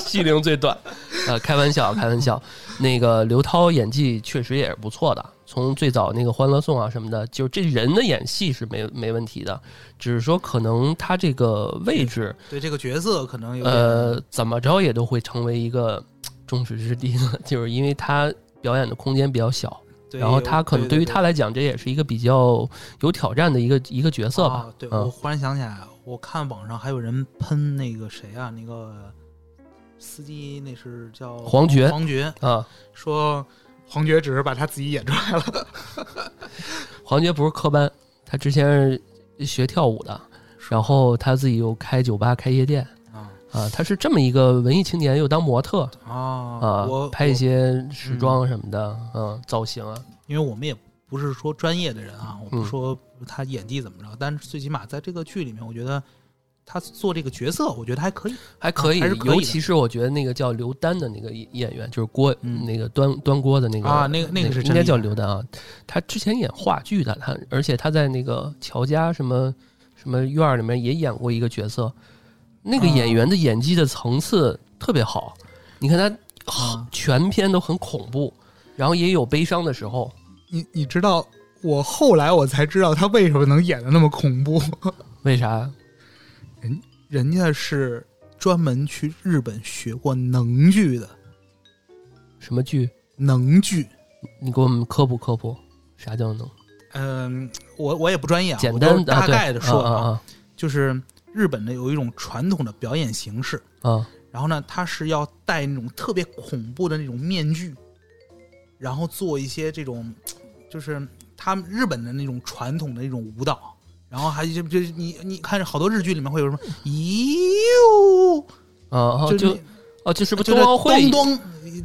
戏龄最短，呃，开玩笑，开玩笑。那个刘涛演技确实也是不错的，从最早那个《欢乐颂》啊什么的，就这人的演戏是没没问题的，只是说可能他这个位置，对这个角色可能有呃，怎么着也都会成为一个 众矢之的呢，就是因为他表演的空间比较小，然后他可能对于他来来讲，这也是一个比较有挑战的一个一个角色吧啊。对，嗯我忽然想起来，我看网上还有人喷那个谁啊，那个司机，那是叫黄觉黄觉啊，说黄觉只是把他自己演出来了，黄觉不是科班，他之前是学跳舞的，然后他自己又开酒吧、开夜店啊啊，他是这么一个文艺青年，又当模特啊啊，拍一些时装什么的，嗯，造型啊，因为我们也不是说专业的人啊，我不嗯。说他演技怎么着，但是最起码在这个剧里面，我觉得他做这个角色，我觉得还可以。还可以，还是可以尤其是我觉得那个叫刘丹的那个演员，就是锅、嗯。那个端端锅的那个啊那个那个是应该叫刘丹啊，他之前演话剧的，他而且他在那个乔家什么什么院儿里面也演过一个角色，那个啊演员的演技的层次特别好，你看他、啊全篇都很恐怖，然后也有悲伤的时候，你你知道，我后来我才知道他为什么能演的那么恐怖。为啥？人人家是专门去日本学过能剧的，什么剧？能剧。你给我们科普科普，啥叫能？嗯，我我也不专业啊，简单大概的说啊啊就是日本的有一种传统的表演形式，啊。啊然后呢，他是要戴那种特别恐怖的那种面具，然后做一些这种，就是他们日本的那种传统的那种舞蹈，然后还就就是你你看好多日剧里面会有什么哟，啊啊！就就哦，就是不是就是冬奥会？咚咚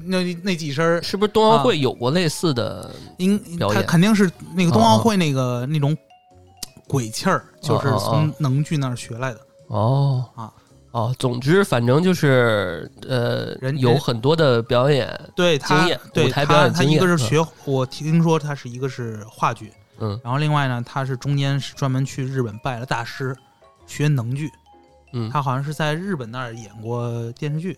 那那几声儿，是不是冬奥会有过类似的？应他肯定是那个冬奥会那个那种鬼气儿，就是从能剧那儿学来的。哦。啊。哦，总之反正就是呃，人有很多的表演，对他经验对舞台表演他一个是学，我听说他是一个是话剧，嗯。然后另外呢，他是中间是专门去日本拜了大师学能剧，嗯。他好像是在日本那儿演过电视剧，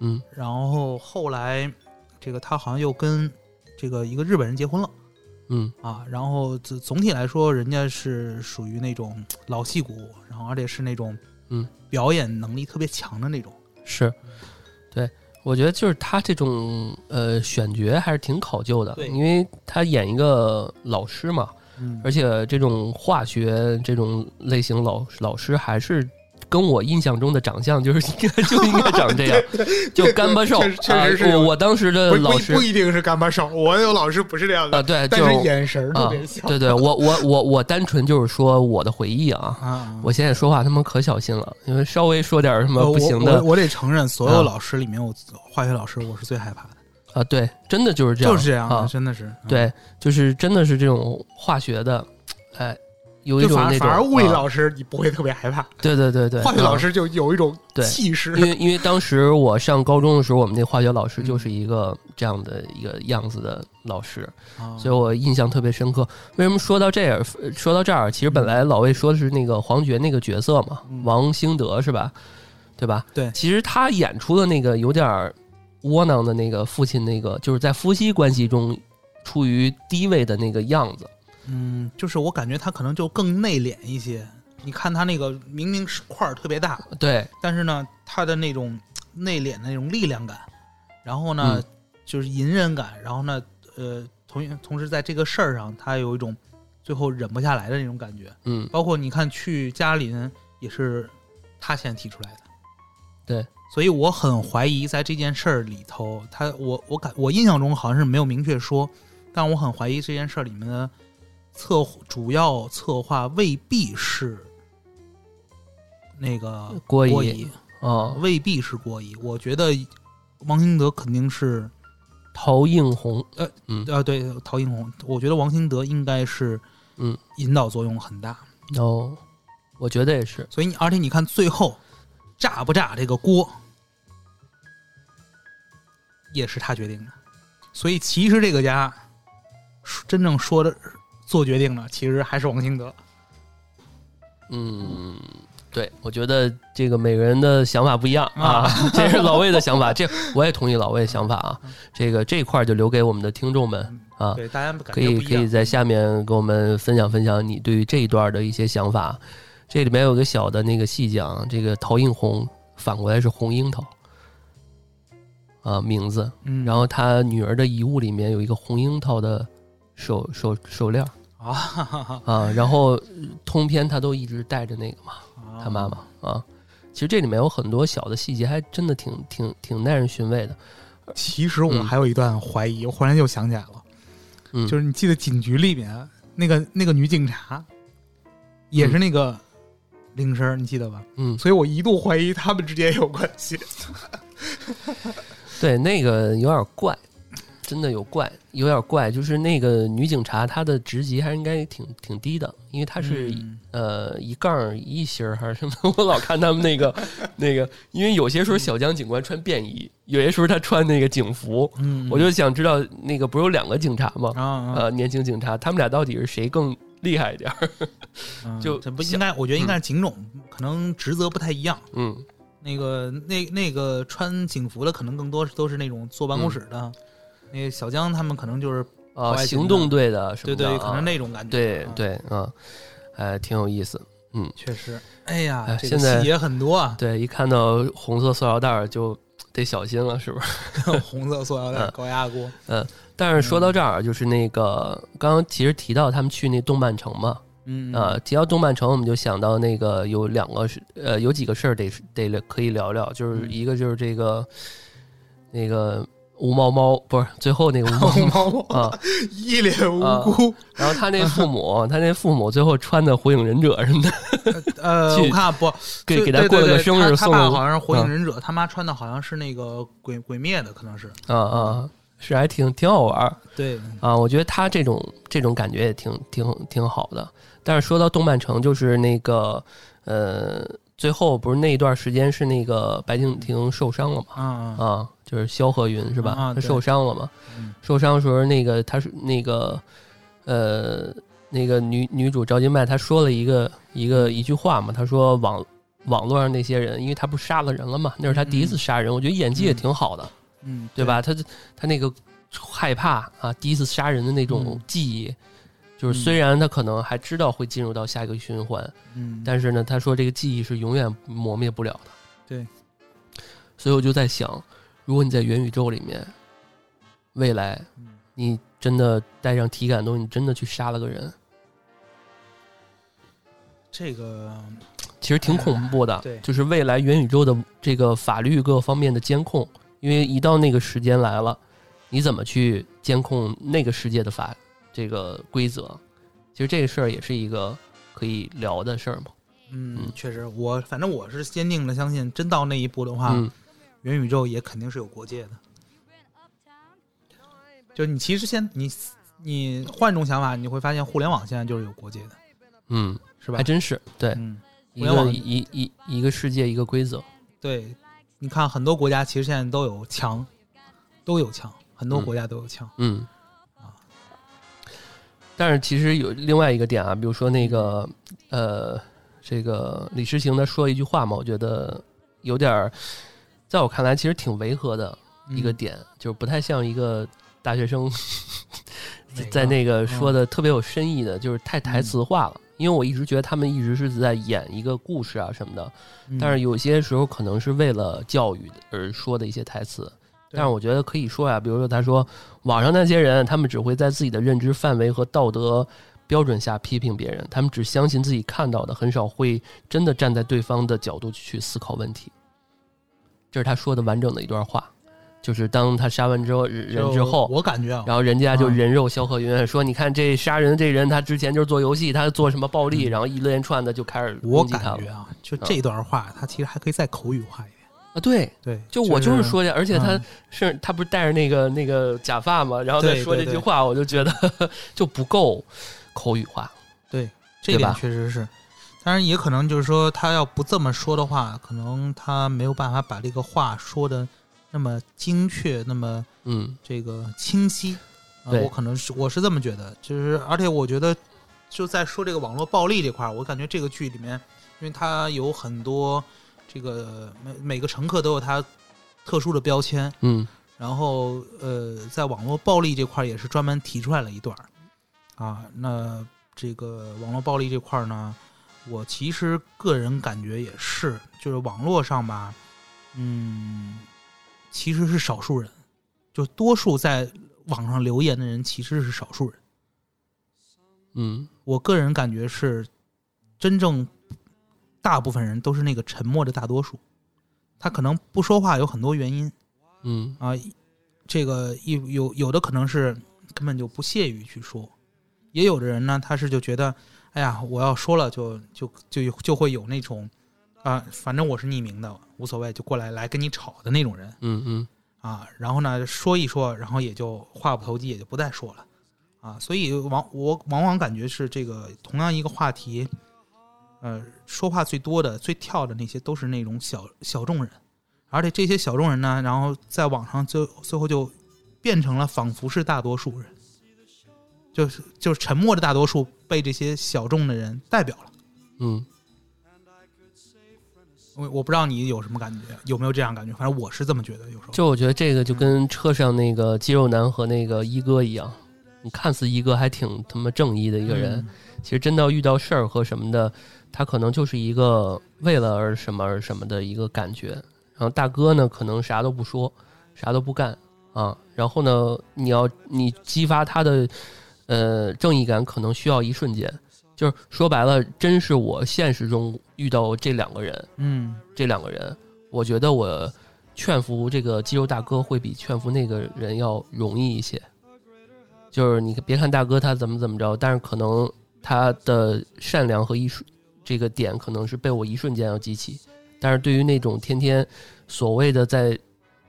嗯。然后后来这个他好像又跟这个一个日本人结婚了嗯。啊，然后总总体来说，人家是属于那种老戏骨，然后而且是那种嗯。表演能力特别强的那种，是，对。我觉得就是他这种呃选角还是挺考究的，对因为他演一个老师嘛，嗯。而且这种化学这种类型老老师还是跟我印象中的长相就是应该就应该长这样，就干巴瘦确实是啊。我我当时的老师不一定是干巴瘦，我有老师不是这样啊，，对，但就是眼神啊别像，对对，我我我我单纯就是说我的回忆啊，啊，我现在说话他们可小心了，因为稍微说点什么呃不行的我得承认，所有啊老师里面，我化学老师我是最害怕的，啊，对，真的就是这样，就是这样，啊，真的是。嗯，对，就是真的是这种化学的，哎，有一种那种反而物理啊老师你不会特别害怕，对对对对，化学老啊师就有一种对气势因。为因为当时我上高中的时候，我们那化学老师嗯就是一个这样的一个样子的老师，啊所以我印象特别深刻。为什么说到这儿？说到这儿，其实本来老魏说的是那个黄觉那个角色嘛，嗯王兴德是吧？对吧？对其实他演出的那个有点窝囊的那个父亲，那个就是在夫妻关系中处于低位的那个样子。嗯，就是我感觉他可能就更内敛一些。你看他那个明明是块儿特别大，对，但是呢，他的那种内敛的那种力量感，然后呢，嗯就是隐忍感，然后呢，呃，同同时在这个事儿上，他有一种最后忍不下来的那种感觉。嗯，包括你看去嘉林也是他先提出来的，对，所以我很怀疑在这件事儿里头，他我我感我印象中好像是没有明确说，但我很怀疑这件事儿里面的策主要策划未必是那个郭郭仪啊，未必是郭仪。我觉得王兴德肯定是陶映红，呃嗯啊，对陶映红，我觉得王兴德应该是嗯引导作用很大。哦，我觉得也是，所以你而且你看最后炸不炸这个锅，也是他决定的。所以其实这个家真正说的做决定的，其实还是王兴德。嗯。对，我觉得这个每个人的想法不一样啊，这是老魏的想法，这我也同意老魏的想法啊。这个这一块就留给我们的听众们啊，对大家可以可以在下面跟我们分享分享你对于这一段的一些想法。这里面有个小的那个细讲，这个陶映红反过来是红樱桃啊名字，嗯，然后他女儿的遗物里面有一个红樱桃的手手手链啊啊，然后通篇他都一直带着那个嘛。他妈妈啊，其实这里面有很多小的细节，还真的挺挺挺耐人寻味的。其实我还有一段怀疑，我忽然又想起来了，嗯，就是你记得警局里面那个那个女警察，也是那个铃声，你记得吧？嗯，所以我一度怀疑他们之间有关系。对，那个有点怪。真的有怪，有点怪，就是那个女警察，她的职级还应该挺挺低的，因为她是、嗯、呃一杠一星还是什么？我老看他们那个 那个，因为有些时候小江警官穿便衣，有些时候他穿那个警服，嗯，我就想知道那个不是有两个警察吗？啊，呃，年轻警察，他们俩到底是谁更厉害一点？就这不应该，我觉得应该是警种，可能职责不太一样。嗯，那个那那个穿警服的，可能更多都是那种坐办公室的。那个小江他们可能就是啊，行动队的什么的，对对，可能那种感觉。对对嗯，哎，挺有意思。嗯，确实。哎呀，现在细节很多啊。对，一看到红色塑料袋就得小心了，是不是？红色塑料袋高压锅。嗯，但是说到这儿，就是那个刚刚其实提到他们去那动漫城嘛，嗯啊，提到动漫城，我们就想到那个有两个是呃，有几个事儿得得可以聊聊，就是一个就是这个那个。吴猫猫不是最后那个吴猫 猫啊，一脸无辜。然后他那父母，他那父母最后穿的火影忍者什么的。呃，我看不给给他过了个生日，送他好像是火影忍者，他妈穿的好像是那个鬼鬼灭的，可能是。啊啊，是还挺挺好玩。对啊，我觉得他这种这种感觉也挺挺挺好的。但是说到动漫城，就是那个呃。最后不是那一段时间是那个白敬亭受伤了嘛？啊啊，就是萧何云是吧？啊，他受伤了嘛？受伤的时候，那个他是那个呃，那个女女主赵今麦，她说了一个一个一句话嘛，她说网网络上那些人，因为他不是杀了人了嘛，那是他第一次杀人，我觉得演技也挺好的，嗯，对吧？他他那个害怕啊，第一次杀人的那种记忆。就是虽然他可能还知道会进入到下一个循环，嗯，但是呢，他说这个记忆是永远磨灭不了的。对，所以我就在想，如果你在元宇宙里面，未来你真的带上体感东西，你真的去杀了个人，这个其实挺恐怖的。对，就是未来元宇宙的这个法律各方面的监控，因为一到那个时间来了，你怎么去监控那个世界的法？这个规则，其实这个事儿也是一个可以聊的事儿嘛。嗯，确实，我反正我是坚定的相信，真到那一步的话，嗯、元宇宙也肯定是有国界的。就你其实现你你换种想法，你会发现互联网现在就是有国界的，嗯，是吧？还真是对，嗯，一个一一一个世界一个规则。对，你看很多国家其实现在都有墙，都有墙，很多国家都有枪。嗯。但是其实有另外一个点啊，比如说那个呃，这个李诗情他说一句话嘛，我觉得有点儿，在我看来其实挺违和的一个点，嗯、就是不太像一个大学生 在那个说的特别有深意的，就是太台词化了。嗯、因为我一直觉得他们一直是在演一个故事啊什么的，嗯、但是有些时候可能是为了教育而说的一些台词。但是我觉得可以说呀，比如说他说网上那些人，他们只会在自己的认知范围和道德标准下批评别人，他们只相信自己看到的，很少会真的站在对方的角度去思考问题。这是他说的完整的一段话。就是当他杀完之后人之后，我感觉啊，然后人家就人肉肖鹤云说：“你看这杀人这人，他之前就是做游戏，他做什么暴力，然后一连串的就开始我感觉啊，就这段话，他其实还可以再口语化一点啊。对对，就我就是说的，而且他是他不是戴着那个那个假发嘛，然后再说这句话，我就觉得 就不够口语化。对，这点确实是。当然，也可能就是说，他要不这么说的话，可能他没有办法把这个话说的那么精确，那么嗯，这个清晰。对，我可能是我是这么觉得，就是而且我觉得就在说这个网络暴力这块儿，我感觉这个剧里面，因为它有很多这个每每个乘客都有他特殊的标签，嗯，然后呃，在网络暴力这块儿也是专门提出来了一段儿啊。那这个网络暴力这块儿呢？我其实个人感觉也是，就是网络上吧，嗯，其实是少数人，就多数在网上留言的人其实是少数人。嗯，我个人感觉是，真正大部分人都是那个沉默的大多数，他可能不说话有很多原因。嗯啊，这个有有有的可能是根本就不屑于去说，也有的人呢，他是就觉得。哎呀，我要说了，就就就就会有那种，啊，反正我是匿名的，无所谓，就过来来跟你吵的那种人，嗯嗯，啊，然后呢说一说，然后也就话不投机，也就不再说了，啊，所以往我往往感觉是这个同样一个话题，呃，说话最多的、最跳的那些都是那种小小众人，而且这些小众人呢，然后在网上最最后就变成了仿佛是大多数人。就是就是沉默的大多数被这些小众的人代表了，嗯，我我不知道你有什么感觉，有没有这样感觉？反正我是这么觉得。有时候就我觉得这个就跟车上那个肌肉男和那个一哥一样，你看似一哥还挺他妈正义的一个人，其实真到遇到事儿和什么的，他可能就是一个为了而什么而什么的一个感觉。然后大哥呢，可能啥都不说，啥都不干啊。然后呢，你要你激发他的。呃，正义感可能需要一瞬间，就是说白了，真是我现实中遇到这两个人，嗯，这两个人，我觉得我劝服这个肌肉大哥会比劝服那个人要容易一些。就是你别看大哥他怎么怎么着，但是可能他的善良和一瞬这个点可能是被我一瞬间要激起，但是对于那种天天所谓的在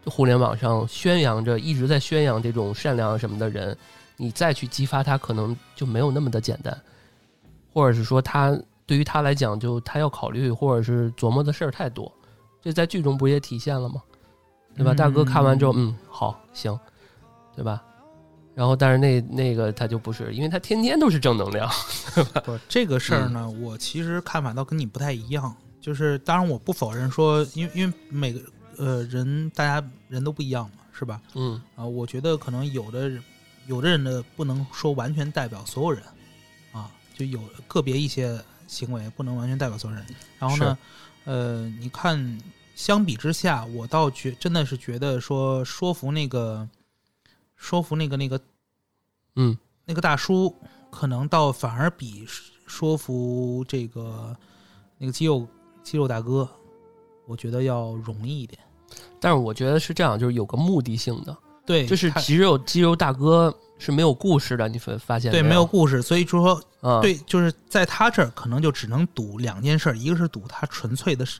互联网上宣扬着一直在宣扬这种善良什么的人。你再去激发他，可能就没有那么的简单，或者是说他对于他来讲，就他要考虑或者是琢磨的事儿太多，这在剧中不也体现了吗？对吧？大哥看完之后，嗯，好，行，对吧？然后，但是那那个他就不是，因为他天天都是正能量。不，这个事儿呢，我其实看法倒跟你不太一样。就是当然，我不否认说，因为因为每个呃人，大家人都不一样嘛，是吧？嗯啊，我觉得可能有的。有的人呢，不能说完全代表所有人，啊，就有个别一些行为不能完全代表所有人。然后呢，呃，你看，相比之下，我倒觉真的是觉得说说服那个，说服那个那个，嗯，那个大叔，可能倒反而比说服这个那个肌肉肌肉大哥，我觉得要容易一点。但是我觉得是这样，就是有个目的性的。对，就是肌肉肌肉大哥是没有故事的，你发发现对，没有故事，所以说，对，就是在他这儿可能就只能赌两件事，一个是赌他纯粹的，是，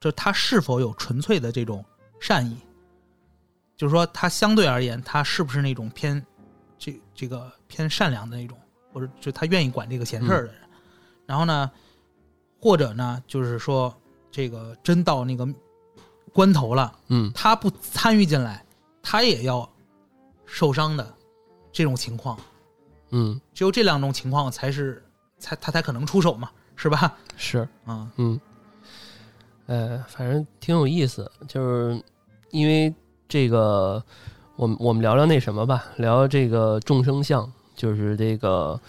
就他是否有纯粹的这种善意，就是说他相对而言，他是不是那种偏这这个偏善良的那种，或者就他愿意管这个闲事儿的人，然后呢，或者呢，就是说这个真到那个关头了，嗯，他不参与进来。他也要受伤的这种情况，嗯，只有这两种情况才是才他才可能出手嘛，是吧？是啊，嗯，呃，反正挺有意思，就是因为这个，我们我们聊聊那什么吧，聊这个众生相，就是这个，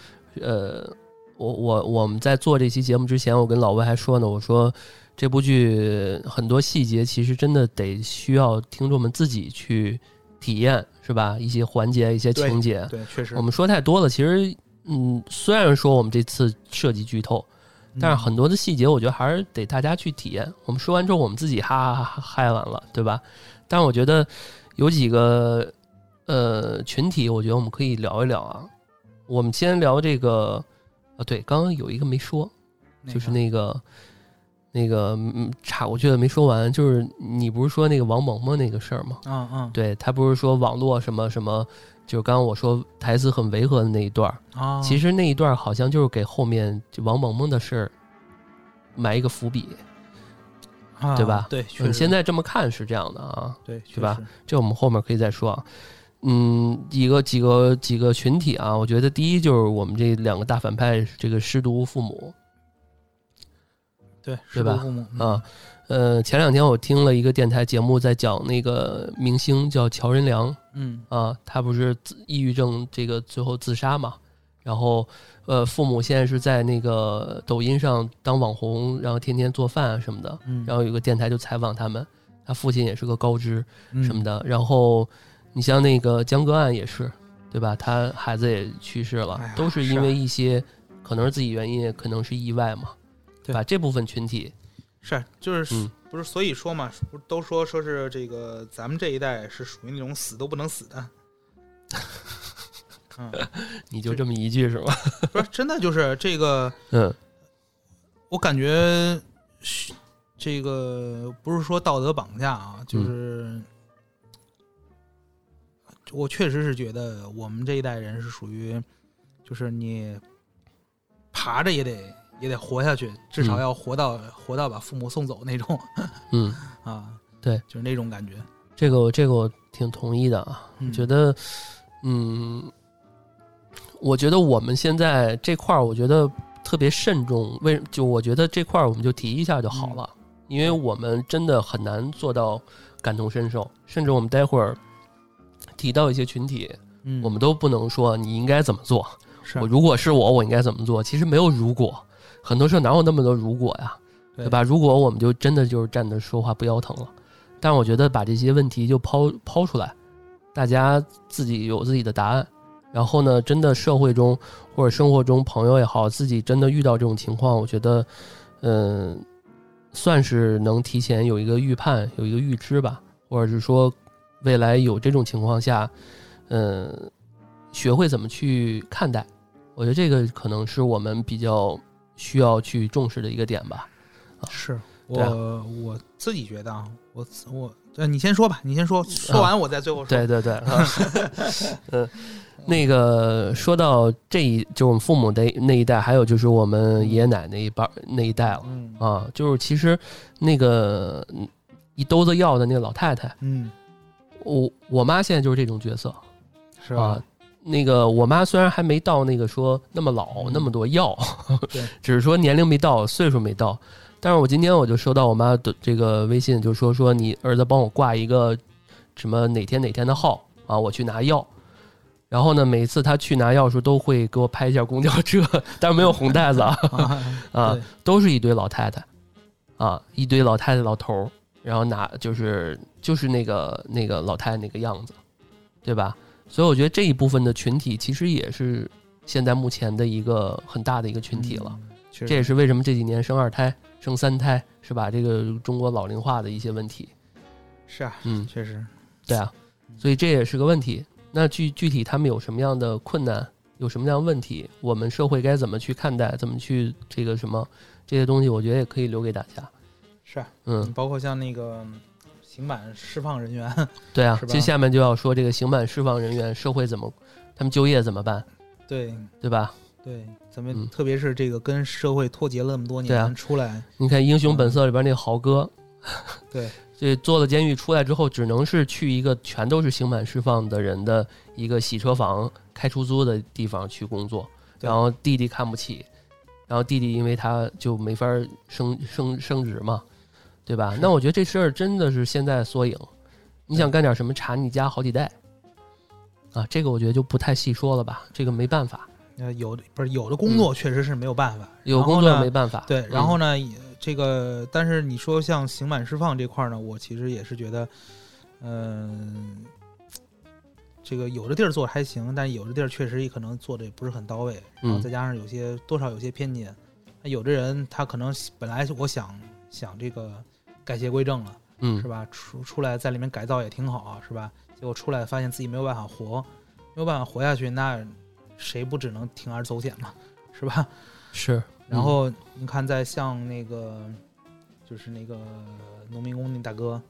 呃，我我我们在做这期节目之前，我跟老魏还说呢，我说。这部剧很多细节其实真的得需要听众们自己去体验，是吧？一些环节、一些情节，对，确实。我们说太多了，其实，嗯，虽然说我们这次涉及剧透，但是很多的细节，我觉得还是得大家去体验。我们说完之后，我们自己哈哈哈嗨完了，对吧？但是我觉得有几个呃群体，我觉得我们可以聊一聊啊。我们先聊这个啊，对，刚刚有一个没说，就是那个那个嗯，插过去的没说完，就是你不是说那个王萌萌那个事儿吗？嗯嗯，对他不是说网络什么什么，就是刚刚我说台词很违和的那一段儿，啊，其实那一段儿好像就是给后面就王萌萌的事儿埋一个伏笔。啊对吧对，你实现在这么看是这样的啊，对，是吧？这我们后面可以再说啊。嗯，一个几个几个群体啊，我觉得第一就是我们这两个大反派，这个失独父母对，对吧啊。呃，前两天我听了一个电台节目，在讲那个明星叫乔任梁嗯啊，他不是自抑郁症这个最后自杀嘛，然后呃，父母现在是在那个抖音上当网红，然后天天做饭啊什么的，嗯，然后有个电台就采访他们，他父亲也是个高知，嗯什么的。然后你像那个江歌案也是，对吧？他孩子也去世了，哎都是因为一些可能是自己原因，也可能是意外嘛，对吧？这部分群体，是就是、嗯不是所以说嘛，不是都说说是这个咱们这一代是属于那种死都不能死的。嗯，你就这么一句是吧？不是真的就是这个，嗯我感觉是这个不是说道德绑架啊，嗯就是、我确实是觉得我们这一代人是属于，就是你爬着也得也得活下去，至少嗯要活到、活到把父母送走那种 嗯，啊，对，就是那种感觉。这个我这个我挺同意的啊，嗯觉得，嗯，我觉得我们现在这块儿，我觉得特别慎重。为就我觉得这块儿我们就提一下就好了，因为我们真的很难做到感同身受，甚至我们待会儿提到一些群体，嗯，我们都不能说你应该怎么做。我如果是我，我应该怎么做？其实没有如果，很多事儿哪有那么多如果呀，对对吧？如果我们就真的就是站着说话不腰疼了。但我觉得把这些问题就抛抛出来，大家自己有自己的答案。然后呢，真的社会中或者生活中朋友也好，自己真的遇到这种情况，我觉得，嗯、算是能提前有一个预判，有一个预知吧，或者是说未来有这种情况下，嗯、学会怎么去看待。我觉得这个可能是我们比较需要去重视的一个点吧。是我、啊我自己觉得啊，我我呃，你先说吧，你先说，说完我再最后说。对对对，啊嗯，那个说到这一，就是我们父母的那一代，还有就是我们爷爷奶奶一辈儿那一代了嗯啊，就是其实那个嗯一兜子药的那个老太太，嗯，我我妈现在就是这种角色是吧啊？。那个我妈虽然还没到那个说那么老嗯那么多药，对只是说年龄没到，岁数没到。但是我今天我就收到我妈的这个微信，就说说你儿子帮我挂一个什么哪天哪天的号啊，我去拿药。然后呢，每次他去拿药的时候都会给我拍一下公交车，但是没有红袋子啊 啊都是一堆老太太啊，一堆老太太老头儿，然后拿就是就是那个那个老太太那个样子，对吧？所以我觉得这一部分的群体其实也是现在目前的一个很大的一个群体了。嗯，这也是为什么这几年生二胎、生三胎是吧？这个中国老龄化的一些问题，是啊，嗯，确实，对啊，所以这也是个问题。那具具体他们有什么样的困难，有什么样的问题，我们社会该怎么去看待，怎么去这个什么这些东西，我觉得也可以留给大家。是啊，嗯，包括像那个刑满释放人员，对啊是，吧？接下面就要说这个刑满释放人员，社会怎么，他们就业怎么办，对对吧？对，咱们嗯。特别是这个跟社会脱节了那么多对啊年出来，你看《英雄本色》里边那个豪哥，对，这坐了监狱出来之后，只能是去一个全都是刑满释放的人的一个洗车房、开出租的地方去工作，然后弟弟看不起，然后弟弟因为他就没法升升升职嘛，对吧？那我觉得这事儿真的是现在缩影。你想干点什么，查你家好几代啊？这个我觉得就不太细说了吧，这个没办法，呃，有的不是有的工作确实是没有办法，嗯有工作没办法。对，然嗯后呢，也这个，但是你说像刑满释放这块儿呢，我其实也是觉得，嗯、这个有的地儿做得还行，但有的地儿确实也可能做的也不是很到位，然后嗯再加上有些多少有些偏见，那有的人他可能本来我想想这个改邪归正了，嗯是吧？出出来在里面改造也挺好，是吧？结果出来发现自己没有办法活，没有办法活下去，那谁不只能铤而走险嘛，是吧？是。然后你看，在像那个，就是那个农民工那大哥，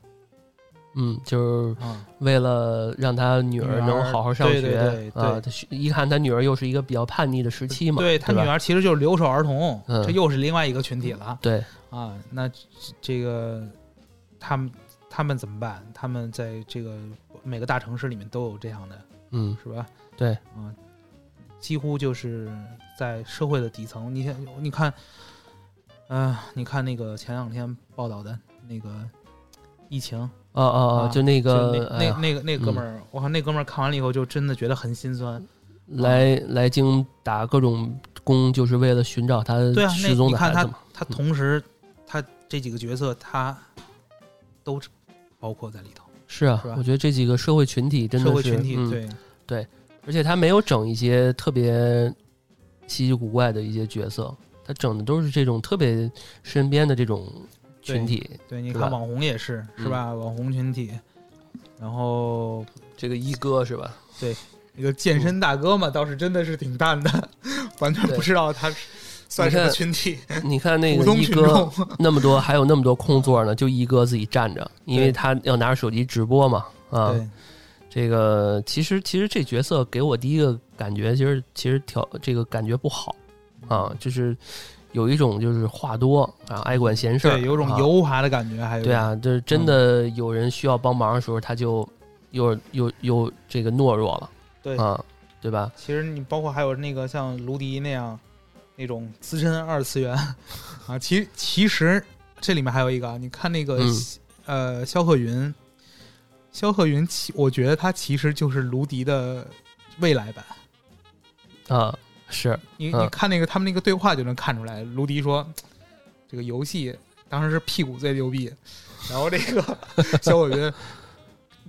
嗯，就是啊，为了让他女儿能好好上学对对对啊，他一看他女儿又是一个比较叛逆的时期嘛，对对他女儿其实就是留守儿童，嗯这又是另外一个群体了对，啊。那这个他们他们怎么办？他们在这个每个大城市里面都有这样的，嗯，是吧？对，啊，几乎就是在社会的底层。你看，你看，呃，你看那个前两天报道的那个疫情，哦哦哦，啊就那个那那个那哥们儿，我靠，那哥们儿看完了以后，就真的觉得很心酸。来来京打各种工，就是为了寻找他失踪的孩子嘛。他同时他这几个角色他都包括在里头，是啊是，我觉得这几个社会群体真的是社会群体嗯对而且他没有整一些特别稀奇古怪的一些角色，他整的都是这种特别身边的这种群体。对，你看网红也是是吧？网红群体，然后这个一哥是吧？对，一个健身大哥嘛，倒是真的是挺淡的，完全不知道他是算什么群体，你看那个一哥。那么多，还有那么多空座呢，就一哥自己站着，因为他要拿着手机直播嘛。啊，这个其实其实这角色给我第一个感觉，其实其实调这个感觉不好啊，就是有一种就是话多啊，爱管闲事儿，对，有种啊油滑的感觉，还有对，啊，就是真的有人需要帮忙的时候，他就又又又这个懦弱了对。啊，对吧？其实你包括还有那个像卢迪那样那种资深二次元啊，其其实这里面还有一个啊，你看那个、嗯呃肖鹤云，肖鹤云其我觉得他其实就是卢迪的未来版。啊，是，你嗯你看那个他们那个对话就能看出来，卢迪说这个游戏当时是屁股最牛逼，然后这个 肖鹤云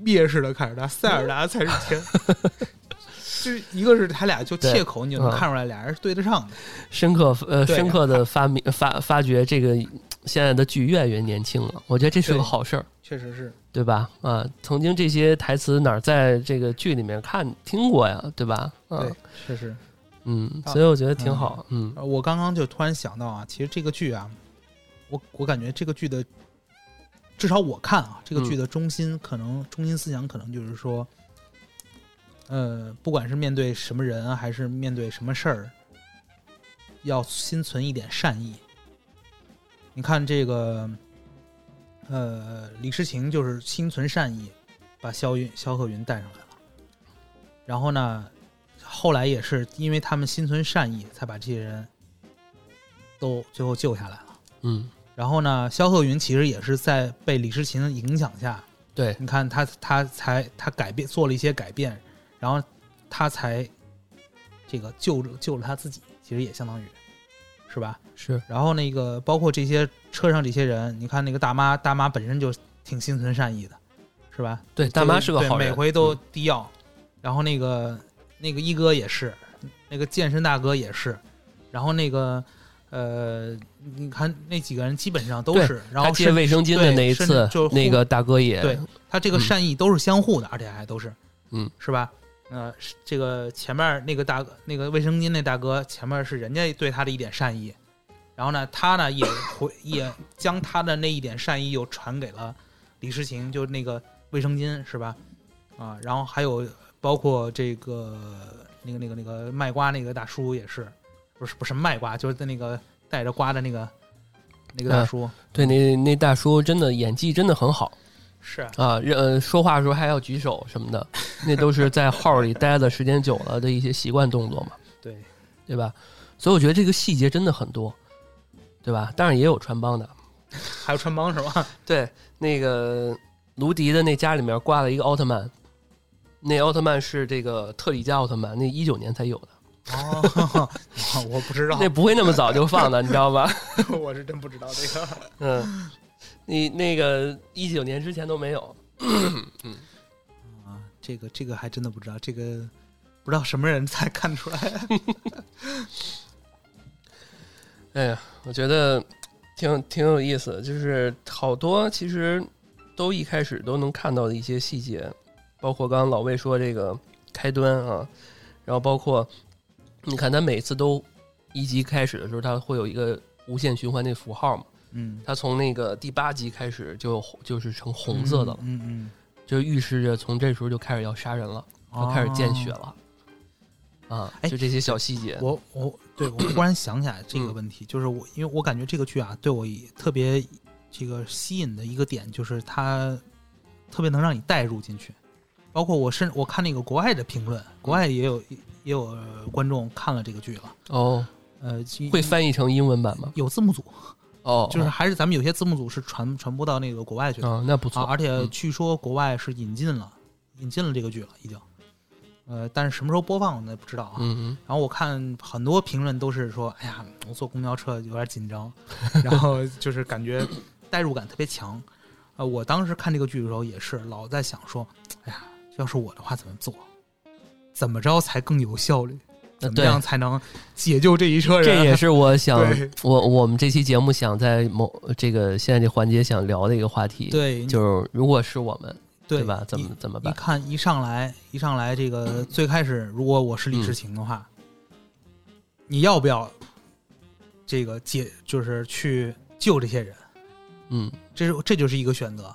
蔑视的看着他，塞尔达才是天。就是一个是他俩就切口，你就能嗯看出来俩人是对得上的。深刻呃深刻的 发明发发掘这个现在的剧越来越年轻了，我觉得这是个好事儿。确实是，对吧？啊，曾经这些台词哪儿在这个剧里面看听过呀？对吧？啊对，，确实。嗯，啊所以我觉得挺好。嗯呃我刚刚就突然想到啊，其实这个剧啊，我我感觉这个剧的，至少我看啊，这个剧的中心可能、中心思想可能就是说，呃，不管是面对什么人啊，还是面对什么事儿，要心存一点善意。你看这个，呃，李诗情就是心存善意，把肖云肖鹤云带上来了。然后呢，后来也是因为他们心存善意，才把这些人都最后救下来了。嗯，然后呢，肖鹤云其实也是在被李诗情的影响下，对，你看他他才他改变做了一些改变，然后他才这个救了救了他自己，其实也相当于是吧？是，然后那个包括这些车上这些人，你看那个大妈，大妈本身就挺心存善意的，是吧？对，大妈是个好人，每回都嗯递药。然后那个那个一哥也是，那个健身大哥也是，然后那个呃，你看那几个人基本上都是，然后甚卫生巾的对那一次就是，那个大哥也对他这个嗯善意都是相互的，而且还都是，嗯，是吧？呃，这个前面那个大哥，那个卫生巾那大哥，前面是人家对他的一点善意，然后呢，他呢也回也将他的那一点善意又传给了李世情，就那个卫生巾是吧？啊，然后还有包括这个那个那个那个卖瓜那个大叔也是，不是不是卖瓜，就是那个带着瓜的那个那个大嗯叔，对那那大叔真的演技真的很好是啊啊，呃，说话的时候还要举手什么的，那都是在号里待的时间久了的一些习惯动作嘛，对，对吧？所以我觉得这个细节真的很多，对吧？当然也有穿帮的，还有穿帮是吧？对，那个卢迪的那家里面挂了一个奥特曼，那奥特曼是这个特里加奥特曼，那一九年才有的，哦，我不知道，那不会那么早就放的，你知道吧？我是真不知道这个。嗯，你那个一九年之前都没有，啊，这个这个还真的不知道，这个不知道什么人才看出来。哎呀，我觉得挺挺有意思的，就是好多其实都一开始都能看到的一些细节，包括刚刚老魏说这个开端啊，然后包括你看他每次都一集开始的时候，他会有一个无限循环那符号嘛，嗯，他从那个第八集开始就就是成红色的了，嗯嗯，就预示着从这时候就开始要杀人了，嗯要开始见血了。啊，哎就这些小细节，我我对我忽然想起来这个问题，就是我因为我感觉这个剧啊，对我特别这个吸引的一个点，就是它特别能让你带入进去。包括我甚我看那个国外的评论，国外也有也有观众看了这个剧了，哦，呃，会翻译成英文版吗？有字幕组，哦，就是还是咱们有些字幕组是传传播到那个国外去的。啊，那不错啊，，而且嗯。据说国外是引进了引进了这个剧了，已经。呃，但是什么时候播放那不知道啊。嗯嗯。然后我看很多评论都是说，哎呀，我坐公交车有点紧张，然后就是感觉代入感特别强。呃，我当时看这个剧的时候也是老在想说，哎呀，要是我的话怎么做，怎么着才更有效率，怎么样才能解救这一车人？这也是我想我我们这期节目想在某这个现在这环节想聊的一个话题，对，就是如果是我们，对吧？怎么怎么办？你看一上来一上来这个最开始，如果我是李世情的话，你要不要这个解，就是去救这些人？嗯这是这就是一个选择。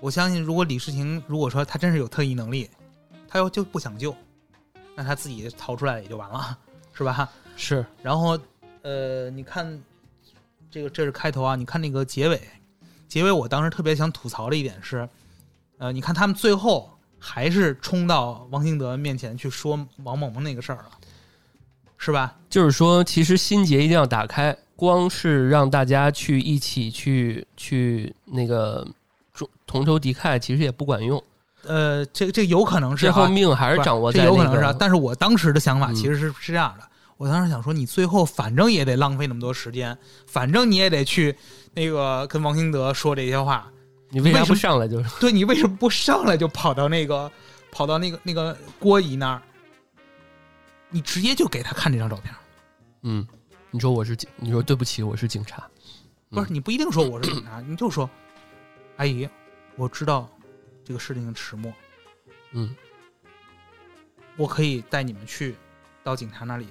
我相信，如果李世情如果说他真是有特异能力，他要就不想救，那他自己逃出来也就完了，是吧？是然后，呃，你看这个这是开头啊，你看那个结尾，结尾我当时特别想吐槽的一点是，呃，你看他们最后还是冲到王兴德面前去说王萌萌那个事儿了，是吧？就是说，其实心结一定要打开，光是让大家去一起去去那个同同仇敌忾，其实也不管用，呃，这这有可能是、最啊、后命还是掌握在那这有可能是、啊，但是我当时的想法嗯其实是、是这样的，我当时想说，你最后反正也得浪费那么多时间，反正你也得去那个跟王兴德说这些话，你为啥为什么不上来就是？对你为什么不上来就跑到那个跑到那个那个郭姨那儿？你直接就给他看这张照片，嗯，你说我是警，你说对不起，我是警察。不是你不一定说我是警察，你就说，阿姨，我知道这个事情的始末，嗯，我可以带你们去到警察那里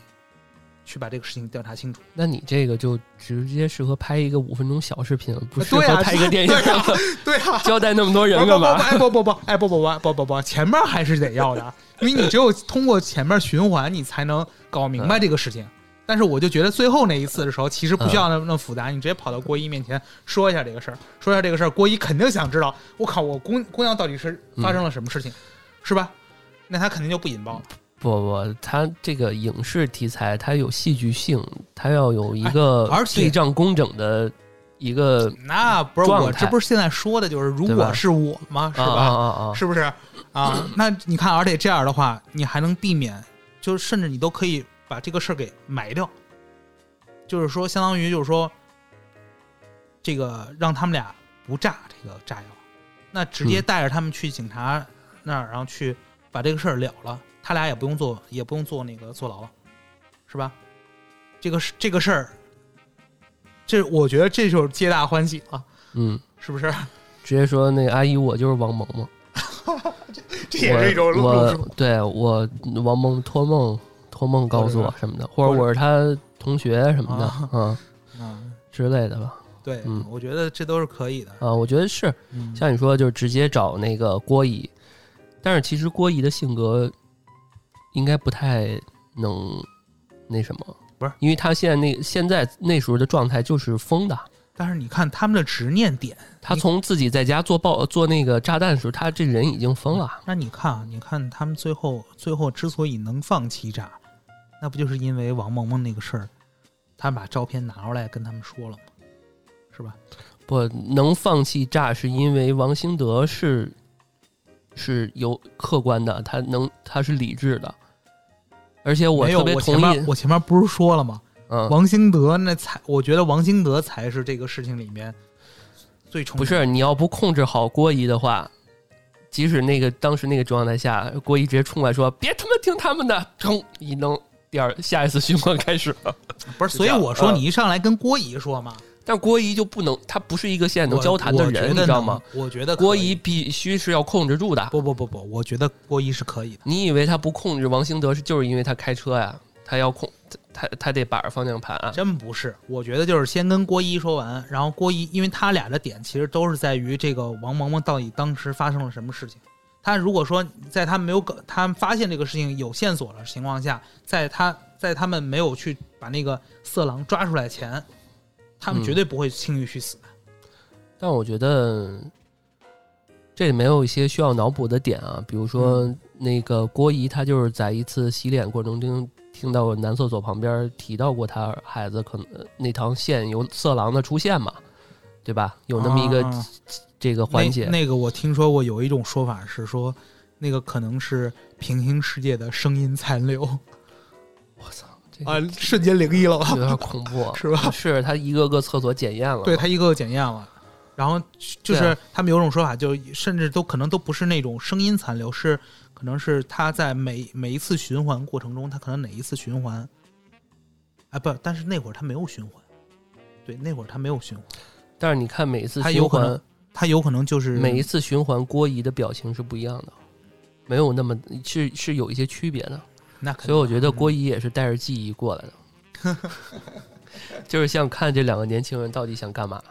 去把这个事情调查清楚。那你这个就直接适合拍一个五分钟小视频，不适合拍一个电影。对啊对啊，交代那么多人干嘛？哎不不不，哎不不不不不不，前面还是得要的，因为你只有通过前面循环，你才能搞明白这个事情。但是我就觉得最后那一次的时候，其实不需要那么那么复杂，你直接跑到郭一面前说一下这个事儿，说一下这个事儿，郭一肯定想知道，我靠，我姑姑娘到底是发生了什么事情，是吧？那他肯定就不引爆了。不不，他这个影视题材，它有戏剧性，它要有一个对仗工整的一个那不是我，这不是现在说的就是如果是我吗？是啊吧？啊啊啊！是不是啊？那你看，而且这样的话，你还能避免，就是甚至你都可以把这个事儿给埋掉，就是说，相当于就是说，这个让他们俩不炸这个炸药，那直接嗯。带着他们去警察那儿，然后去把这个事儿了了，他俩也不用坐，也不用坐那个坐牢了，是吧？这个是这个事儿，这我觉得这就是皆大欢喜了，嗯，是不是？直接说那个阿姨，我就是王萌萌，这也是一种我路数。对我王蒙托梦托梦告诉我什么的，或或者者我是他同学什么的，啊嗯啊。之类的吧。对，嗯我觉得这都是可以的。啊，我觉得是嗯像你说，就是直接找那个郭姨，但是其实郭姨的性格应该不太能那什么，不是，因为他现在那现在那时候的状态就是疯的。但是你看他们的执念点，他从自己在家做爆做那个炸弹的时候，他这人已经疯了。那你看啊，你看他们最后最后之所以能放欺诈，那不就是因为王萌萌那个事儿，他把照片拿出来跟他们说了吗？是吧？不能放弃炸，是因为王兴德是是有客观的，他能他是理智的，而且我，特别同意面，我前面不是说了吗？嗯，王兴德那才，我觉得王兴德才是这个事情里面最冲不是你要不控制好郭姨的话，即使那个当时那个状态下，郭姨直接冲过来说：“别他妈听他们的！”冲一扔，第二下一次循环开始了。不是，所以我说嗯你一上来跟郭姨说嘛，但郭姨就不能，她不是一个现在能交谈的人，你知道吗？？我觉得郭姨必须是要控制住的。不不不不，我觉得郭姨是可以的。你以为她不控制王兴德是就是因为他开车呀？他要控他他他得把着方向盘啊。真不是，我觉得就是先跟郭姨说完，然后郭姨，因为他俩的点其实都是在于这个王萌萌到底当时发生了什么事情。他如果说在他没有搞，他发现这个事情有线索的情况下，在他在他们没有去把那个色狼抓出来前，他们嗯绝对不会轻易去死的。但我觉得这里没有一些需要脑补的点啊，比如说那个郭姨，她就是在一次洗脸过程中听到男厕所旁边提到过她孩子可能呃那条线有色狼的出现嘛，对吧？有那么一个啊这个环节那。那个我听说过有一种说法是说，那个可能是平行世界的声音残留我操，这啊，瞬间灵异了吧有？点恐怖，是吧？是他一个个厕所检验了，对他一个个检验了，然后就是他们有种说法，就甚至都可能都不是那种声音残留，是可能是他在每每一次循环过程中，他可能哪一次循环，啊不，但是那会儿他没有循环，对，那会儿他没有循环，但是你看每一次循他有可能环，他有可能就是每一次循环郭姨的表情是不一样的，没有那么是是有一些区别的。那所以我觉得郭姨姨也是带着记忆过来的，就是想看这两个年轻人到底想干嘛，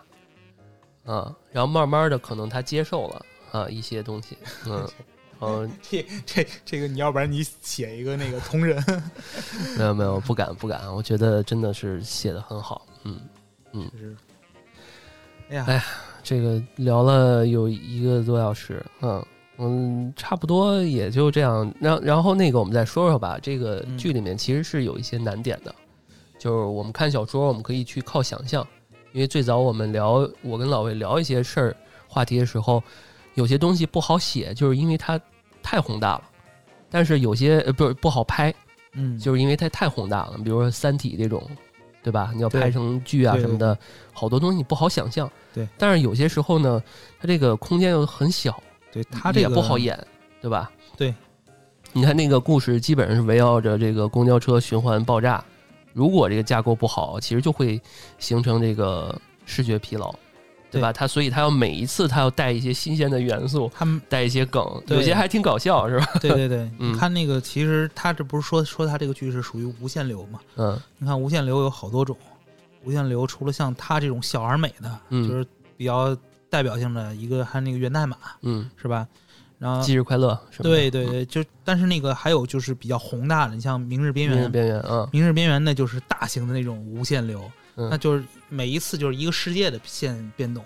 啊，然后慢慢的可能他接受了啊一些东西，嗯嗯，这这这个你要不然你写一个那个同人，没有没有不敢不敢，我觉得真的是写的很好，嗯，嗯。是，哎呀，哎这个聊了有一个多小时，嗯。嗯，差不多也就这样。然然后那个，我们再说说吧。这个嗯剧里面其实是有一些难点的，就是我们看小说，我们可以去靠想象。因为最早我们聊，我跟老魏聊一些事儿话题的时候，有些东西不好写，就是因为它太宏大了。但是有些呃不是不好拍，嗯，就是因为它太宏大了。比如说《三体》这种，对吧？你要拍成剧啊什么的，好多东西你不好想象。对，但是有些时候呢，它这个空间又很小，对它这个也不好，演，对吧？对，你看那个故事基本上是围绕着这个公交车循环爆炸，如果这个架构不好，其实就会形成这个视觉疲劳，对吧？他所以他要每一次他要带一些新鲜的元素，他们带一些梗，对有些还挺搞笑，是吧？对对对，嗯你看那个，其实他这不是说说他这个剧是属于无限流嘛？嗯你看无限流有好多种，无限流除了像他这种小而美的，嗯就是比较代表性的一个，还有那个源代码嗯，是吧？然后忌日快乐，是吧？对对对，就但是那个还有就是比较宏大的，你像明日边缘，边缘边缘，嗯明日边缘那就是大型的那种无限流，嗯那就是每一次就是一个世界的线变动。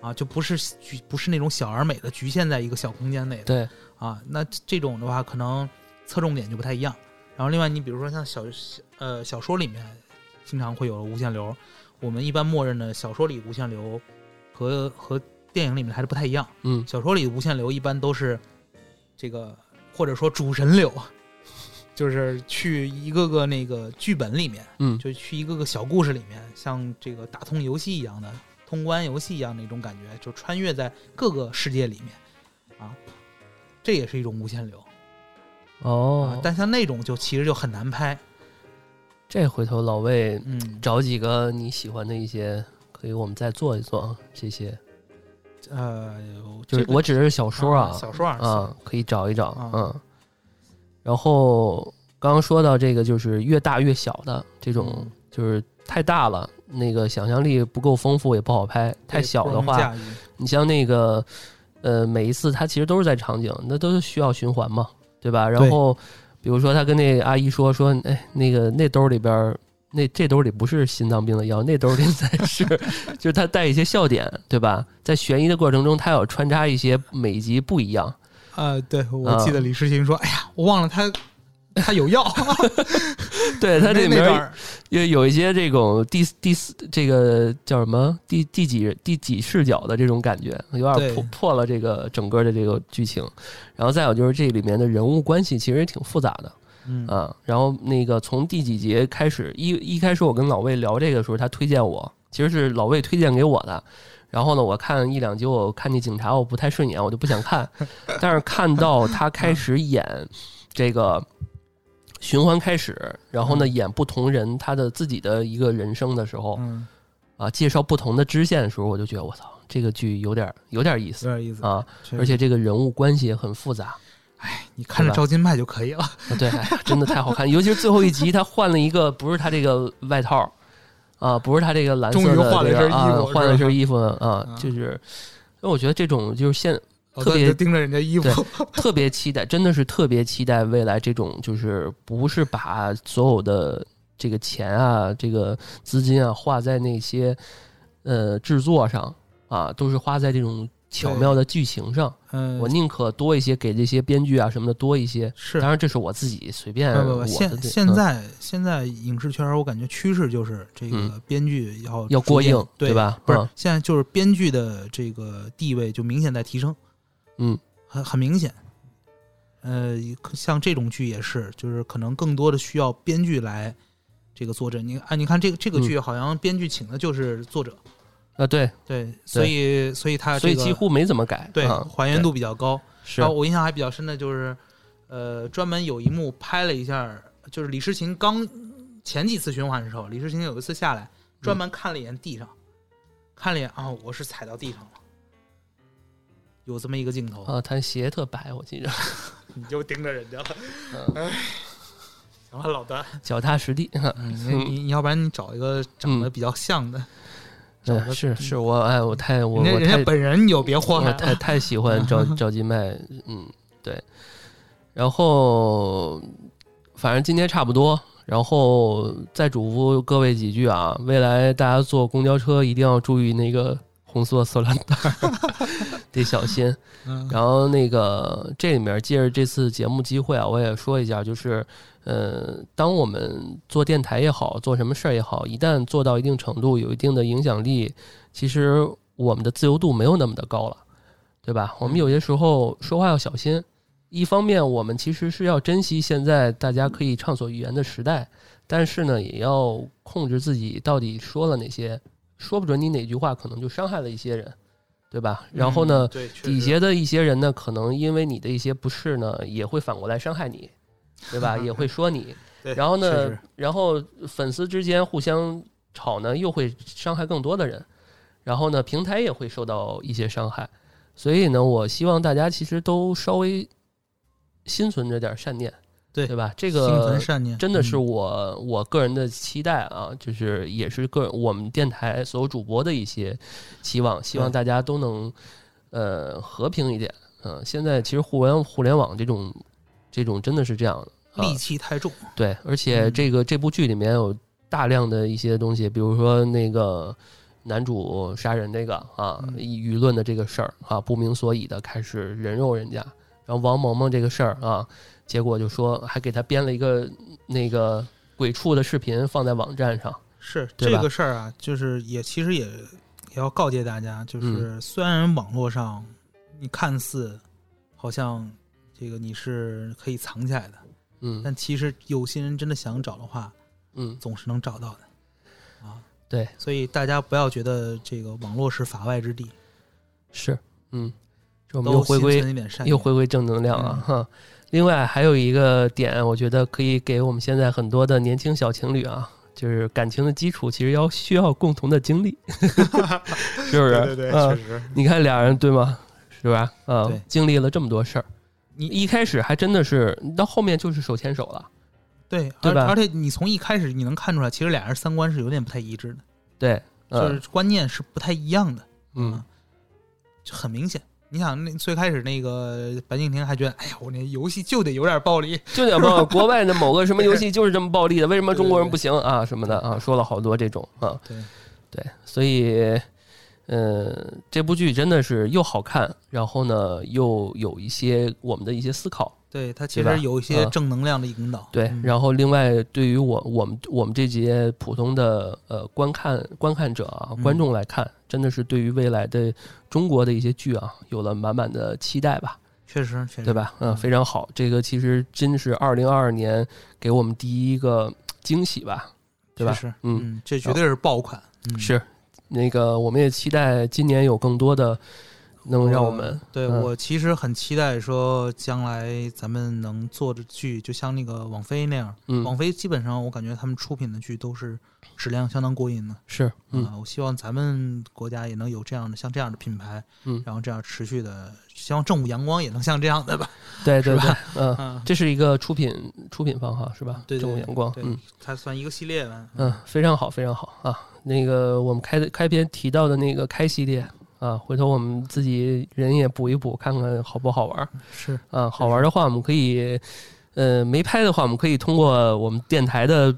啊，就不是局不是那种小而美的局限在一个小空间内的，对，啊，那这种的话可能侧重点就不太一样。然后另外，你比如说像小小呃小说里面经常会有无限流，我们一般默认的小说里无限流和和电影里面还是不太一样。嗯小说里的无限流一般都是这个或者说主神流，就是去一个个那个剧本里面，嗯就去一个个小故事里面，像这个打通游戏一样的通关游戏一样那种感觉，就穿越在各个世界里面啊，这也是一种无限流。啊哦，，但像那种就其实就很难拍。这回头老魏嗯，找几个你喜欢的一些，可以我们再做一做这些。呃，就是我只是小说啊，小说啊，啊，可以找一找，啊嗯。然后刚刚说到这个，就是越大越小的这种嗯，就是太大了，那个想象力不够丰富也不好拍；太小的话，你像那个，呃，每一次他其实都是在场景，那都是需要循环嘛，对吧？然后比如说他跟那个阿姨说说，哎，那个那兜里边儿。那这兜里不是心脏病的药，那兜里才是，就是他带一些笑点，对吧？在悬疑的过程中，他要穿插一些每集不一样，啊，对，我啊记得李世行说：“哎呀，我忘了他他有药。对他这里面有有一些这种第第四这个叫什么第第几第几视角的这种感觉，有点破破了这个整个的这个剧情。然后再有就是这里面的人物关系其实也挺复杂的嗯啊。然后那个从第几节开始，一一开始我跟老魏聊这个时候，他推荐我，其实是老魏推荐给我的。然后呢，我看一两集，我看那警察我不太顺眼，我就不想看。但是看到他开始演这个循环开始，然后呢演不同人他的自己的一个人生的时候，嗯啊，介绍不同的支线的时候，我就觉得我操，这个剧有点有点意思有点意思。啊，而且这个人物关系也很复杂。哎，你看着赵金麦就可以了。啊，对，哎真的太好看，尤其是最后一集，他换了一个，不是他这个外套啊，不是他这个蓝色的终于换了一这个啊身衣服，换了一身衣服啊啊，就是，因为我觉得这种就是现特别盯着人家衣服，特别期待，真的是特别期待未来这种，就是不是把所有的这个钱啊、这个资金啊花在那些呃制作上啊，都是花在这种巧妙的剧情上。嗯，我宁可多一些给这些编剧啊什么的多一些。是当然这是我自己随便不不不，我的现现在现在影视圈儿，我感觉趋势就是这个嗯编剧要要过硬对吧？不是嗯，现在就是编剧的这个地位就明显在提升，嗯，很很明显。呃，像这种剧也是，就是可能更多的需要编剧来这个坐镇。你啊，你看这个这个嗯剧好像编剧请的就是作者，啊对，对，所以所以他这个所以几乎没怎么改。对啊还原度比较高。是然后我印象还比较深的就是，呃，专门有一幕拍了一下，就是李诗情刚前几次循环的时候，李诗情有一次下来，专门看了一眼地上，看了一眼啊，我是踩到地上了，有这么一个镜头，啊，他鞋特白，我记着，你就盯着人家了，嗯行了，老段，脚踏实地。嗯，你你你要不然你找一个长得比较像的，找嗯，个是是，我哎，我太我我太本人你就别祸害我太，太喜欢赵 赵今麦，嗯，对。然后反正今天差不多，然后再嘱咐各位几句啊，未来大家坐公交车一定要注意那个红色塑料袋儿，得小心。嗯然后那个这里面借着这次节目机会啊，我也说一下，就是呃，当我们做电台也好，做什么事儿也好，一旦做到一定程度，有一定的影响力，其实我们的自由度没有那么的高了，对吧？我们有些时候说话要小心。一方面，我们其实是要珍惜现在大家可以畅所欲言的时代，但是呢，也要控制自己到底说了哪些，说不准你哪句话可能就伤害了一些人，对吧？然后呢底下的一些人呢，可能因为你的一些不适呢，也会反过来伤害你，对吧？也会说你。然后呢，然后粉丝之间互相吵呢，又会伤害更多的人。然后呢，平台也会受到一些伤害。所以呢，我希望大家其实都稍微心存着点善念，对对吧？这心存个善念，真的是嗯我我个人的期待啊，就是也是个我们电台所有主播的一些期望，希望大家都能呃和平一点。嗯、现在其实互联互联网这种这种真的是这样戾气太重，对，而且嗯。这个这部剧里面有大量的一些东西，比如说那个男主杀人这个啊，嗯舆论的这个事儿啊，不明所以的开始人肉人家，然后王萌萌这个事儿啊，结果就说还给他编了一个那个鬼畜的视频放在网站上，是这个事儿啊，就是也其实也也要告诫大家，就是嗯虽然网络上你看似好像这个你是可以藏起来的，嗯但其实有些人真的想找的话，嗯，总是能找到的啊。对，所以大家不要觉得这个网络是法外之地，是，嗯，这我们又回归。又回归正能量啊嗯哈。另外还有一个点，我觉得可以给我们现在很多的年轻小情侣啊，就是感情的基础其实要需要共同的经历，是不是？对对确实。你看俩人对吗？是吧？啊对，经历了这么多事儿，你一开始还真的是，到后面就是手牵手了。对，对吧而而且你从一开始你能看出来，其实俩人三观是有点不太一致的，对，就嗯是观念是不太一样的。嗯，就很明显。你想，那最开始那个白敬亭还觉得，哎呀，我那游戏就得有点暴力，就讲暴，国外的某个什么游戏就是这么暴力的，为什么中国人不行啊？什么的啊，说了好多这种啊。对对，所以，呃，这部剧真的是又好看，然后呢，又有一些我们的一些思考。对，它其实有一些啊正能量的引导。对，嗯然后另外对于我我们我们这些普通的呃观看观看者啊嗯观众来看，真的是对于未来的中国的一些剧啊，有了满满的期待吧，确实确实，对吧？嗯，嗯非常好，这个其实真是二零二二年给我们第一个惊喜吧，对吧确实，嗯嗯，这绝对是爆款。嗯，是，那个我们也期待今年有更多的能让我们对嗯我其实很期待说将来咱们能做的剧，就像那个网飞那样。嗯网飞基本上我感觉他们出品的剧都是质量相当过硬的。是嗯啊，我希望咱们国家也能有这样的像这样的品牌，嗯然后这样持续的，希望正午阳光也能像这样的吧。对对吧嗯，嗯，这是一个出品出品方哈是吧？对对对正午阳光对嗯。它算一个系列吧。嗯，非常好，非常好啊！那个我们开的开篇提到的那个开系列啊，回头我们自己人也补一补，看看好不好玩儿是啊。好玩的话，我们可以，呃，没拍的话，我们可以通过我们电台的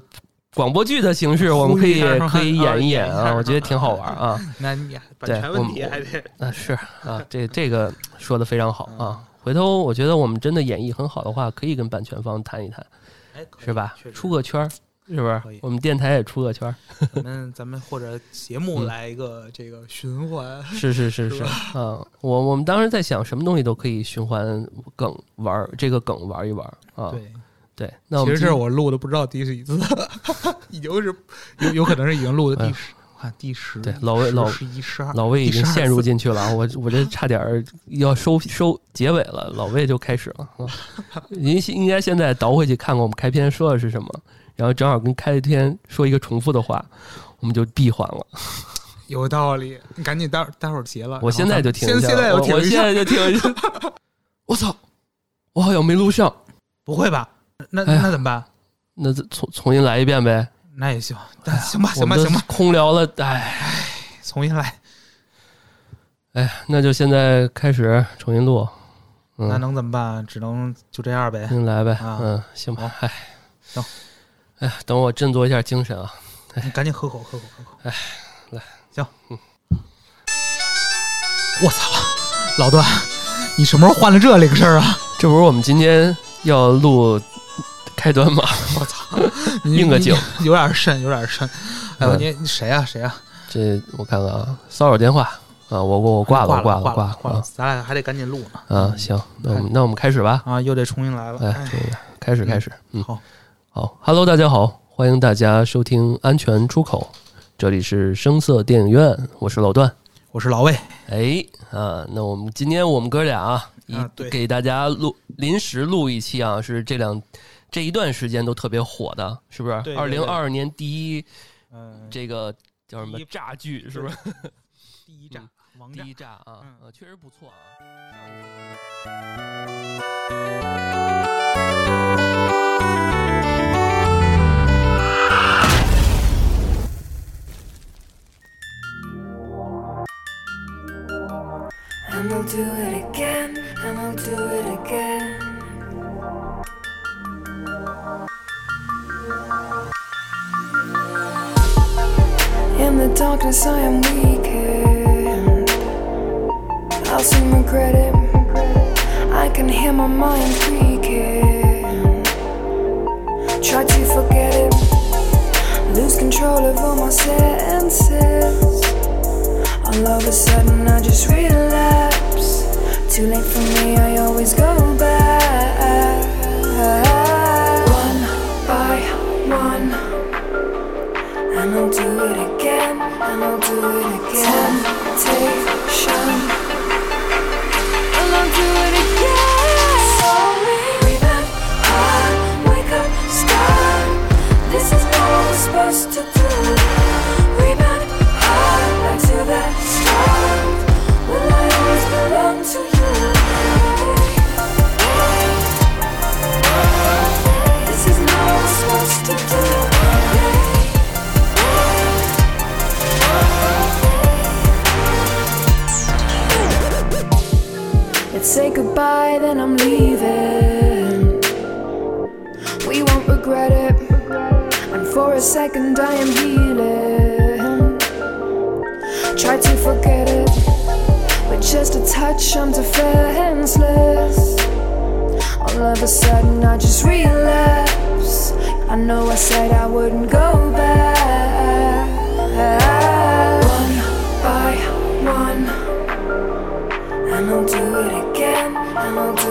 广播剧的形式，我们可以可以演一演啊啊，我觉得挺好玩儿啊。那你版对权问题我们还得啊，是啊，这这个说的非常好啊。回头我觉得我们真的演绎很好的话，可以跟版权方谈一谈，是吧出个圈儿，是不是？我们电台也出个圈儿。咱们咱们或者节目嗯来一个这个循环。是是是是是啊，我我们当时在想，什么东西都可以循环梗玩儿，这个梗玩一玩啊。对，对，那我们今其实这是我录的不知道第几次，已经是有有可能是已经录的第十，看第十，对老魏老十一十二，老魏已经陷入进去了啊，我我这差点要收收结尾了，老魏就开始了啊。您应该现在倒回去看看我们开篇说的是什么，然后正好跟开天说一个重复的话，我们就闭环了。有道理，你赶紧待会待会儿结了。我现在就停一下，现现在我现在就停一下。我操，我好像没录上，不会吧？那哎那怎么办？那重重新来一遍呗。那也行，但行吧，行吧行吧，空聊了，哎。重新来，哎，那就现在开始重新录，嗯，那能怎么办？只能就这样呗重。新来呗，啊嗯，行吧，哎，行，哎呀，等我振作一下精神啊，你赶紧喝口喝口喝口。哎，来，行。嗯我操，老段，你什么时候换了这铃声啊？这不是我们今天要录开端吗？我操，你应个景，有点深，有点深。哎你你谁啊谁啊？这我看看啊，骚扰电话啊，我我我挂了，挂了，挂了，挂了，咱俩还得赶紧录呢。啊，行，那我们那我们开始吧，啊，又得重新来了。哎，开始开始，嗯，好，好，Hello，大家好，欢迎大家收听安全出口，这里是声色电影院，我是老段。我是老魏。哎啊，那我们今天我们哥俩啊，一给大家录临时录一期啊，是这两这一段时间都特别火的，是不是对？对二零二二年第一嗯，这个叫什么一炸剧，是不是？第一炸，王第炸。一炸啊，嗯呃，确实不错啊。And I'll do it again, and I'll do it again. In the darkness, I am weakened. I'll soon regret it. I can hear my mind creaking. Try to forget it. Lose control of all my senses. All of a sudden I just relapse. Too late for me, I always go back. One by one, and I'll do it again, and I'll do it again. Temptation, I'll do it again. Sorry, revamp, I wake up. This is supposed to say goodbye, then I'm leaving. We won't regret it. And for a second I am healing. Try to forget it. With just a touch, I'm defenseless. All of a sudden, I just relapse. I know I said I wouldn't go back.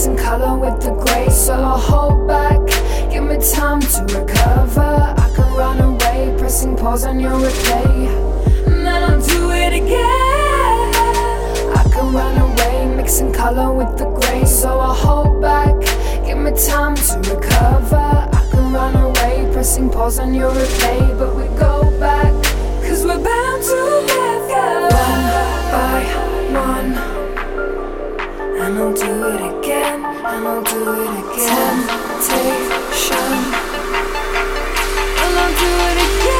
mixing color with the gray. So I'll hold back, give me time to recover. I could run away, pressing pause on your replay. And then I'll do it again. I could run away, mixing color with the gray. So I'll hold back, give me time to recover. I could run away, pressing pause on your replay. But we go back, cause we're bound to have One by one and I'll do it again, and I'll do it again. Temptation, and I'll do it again.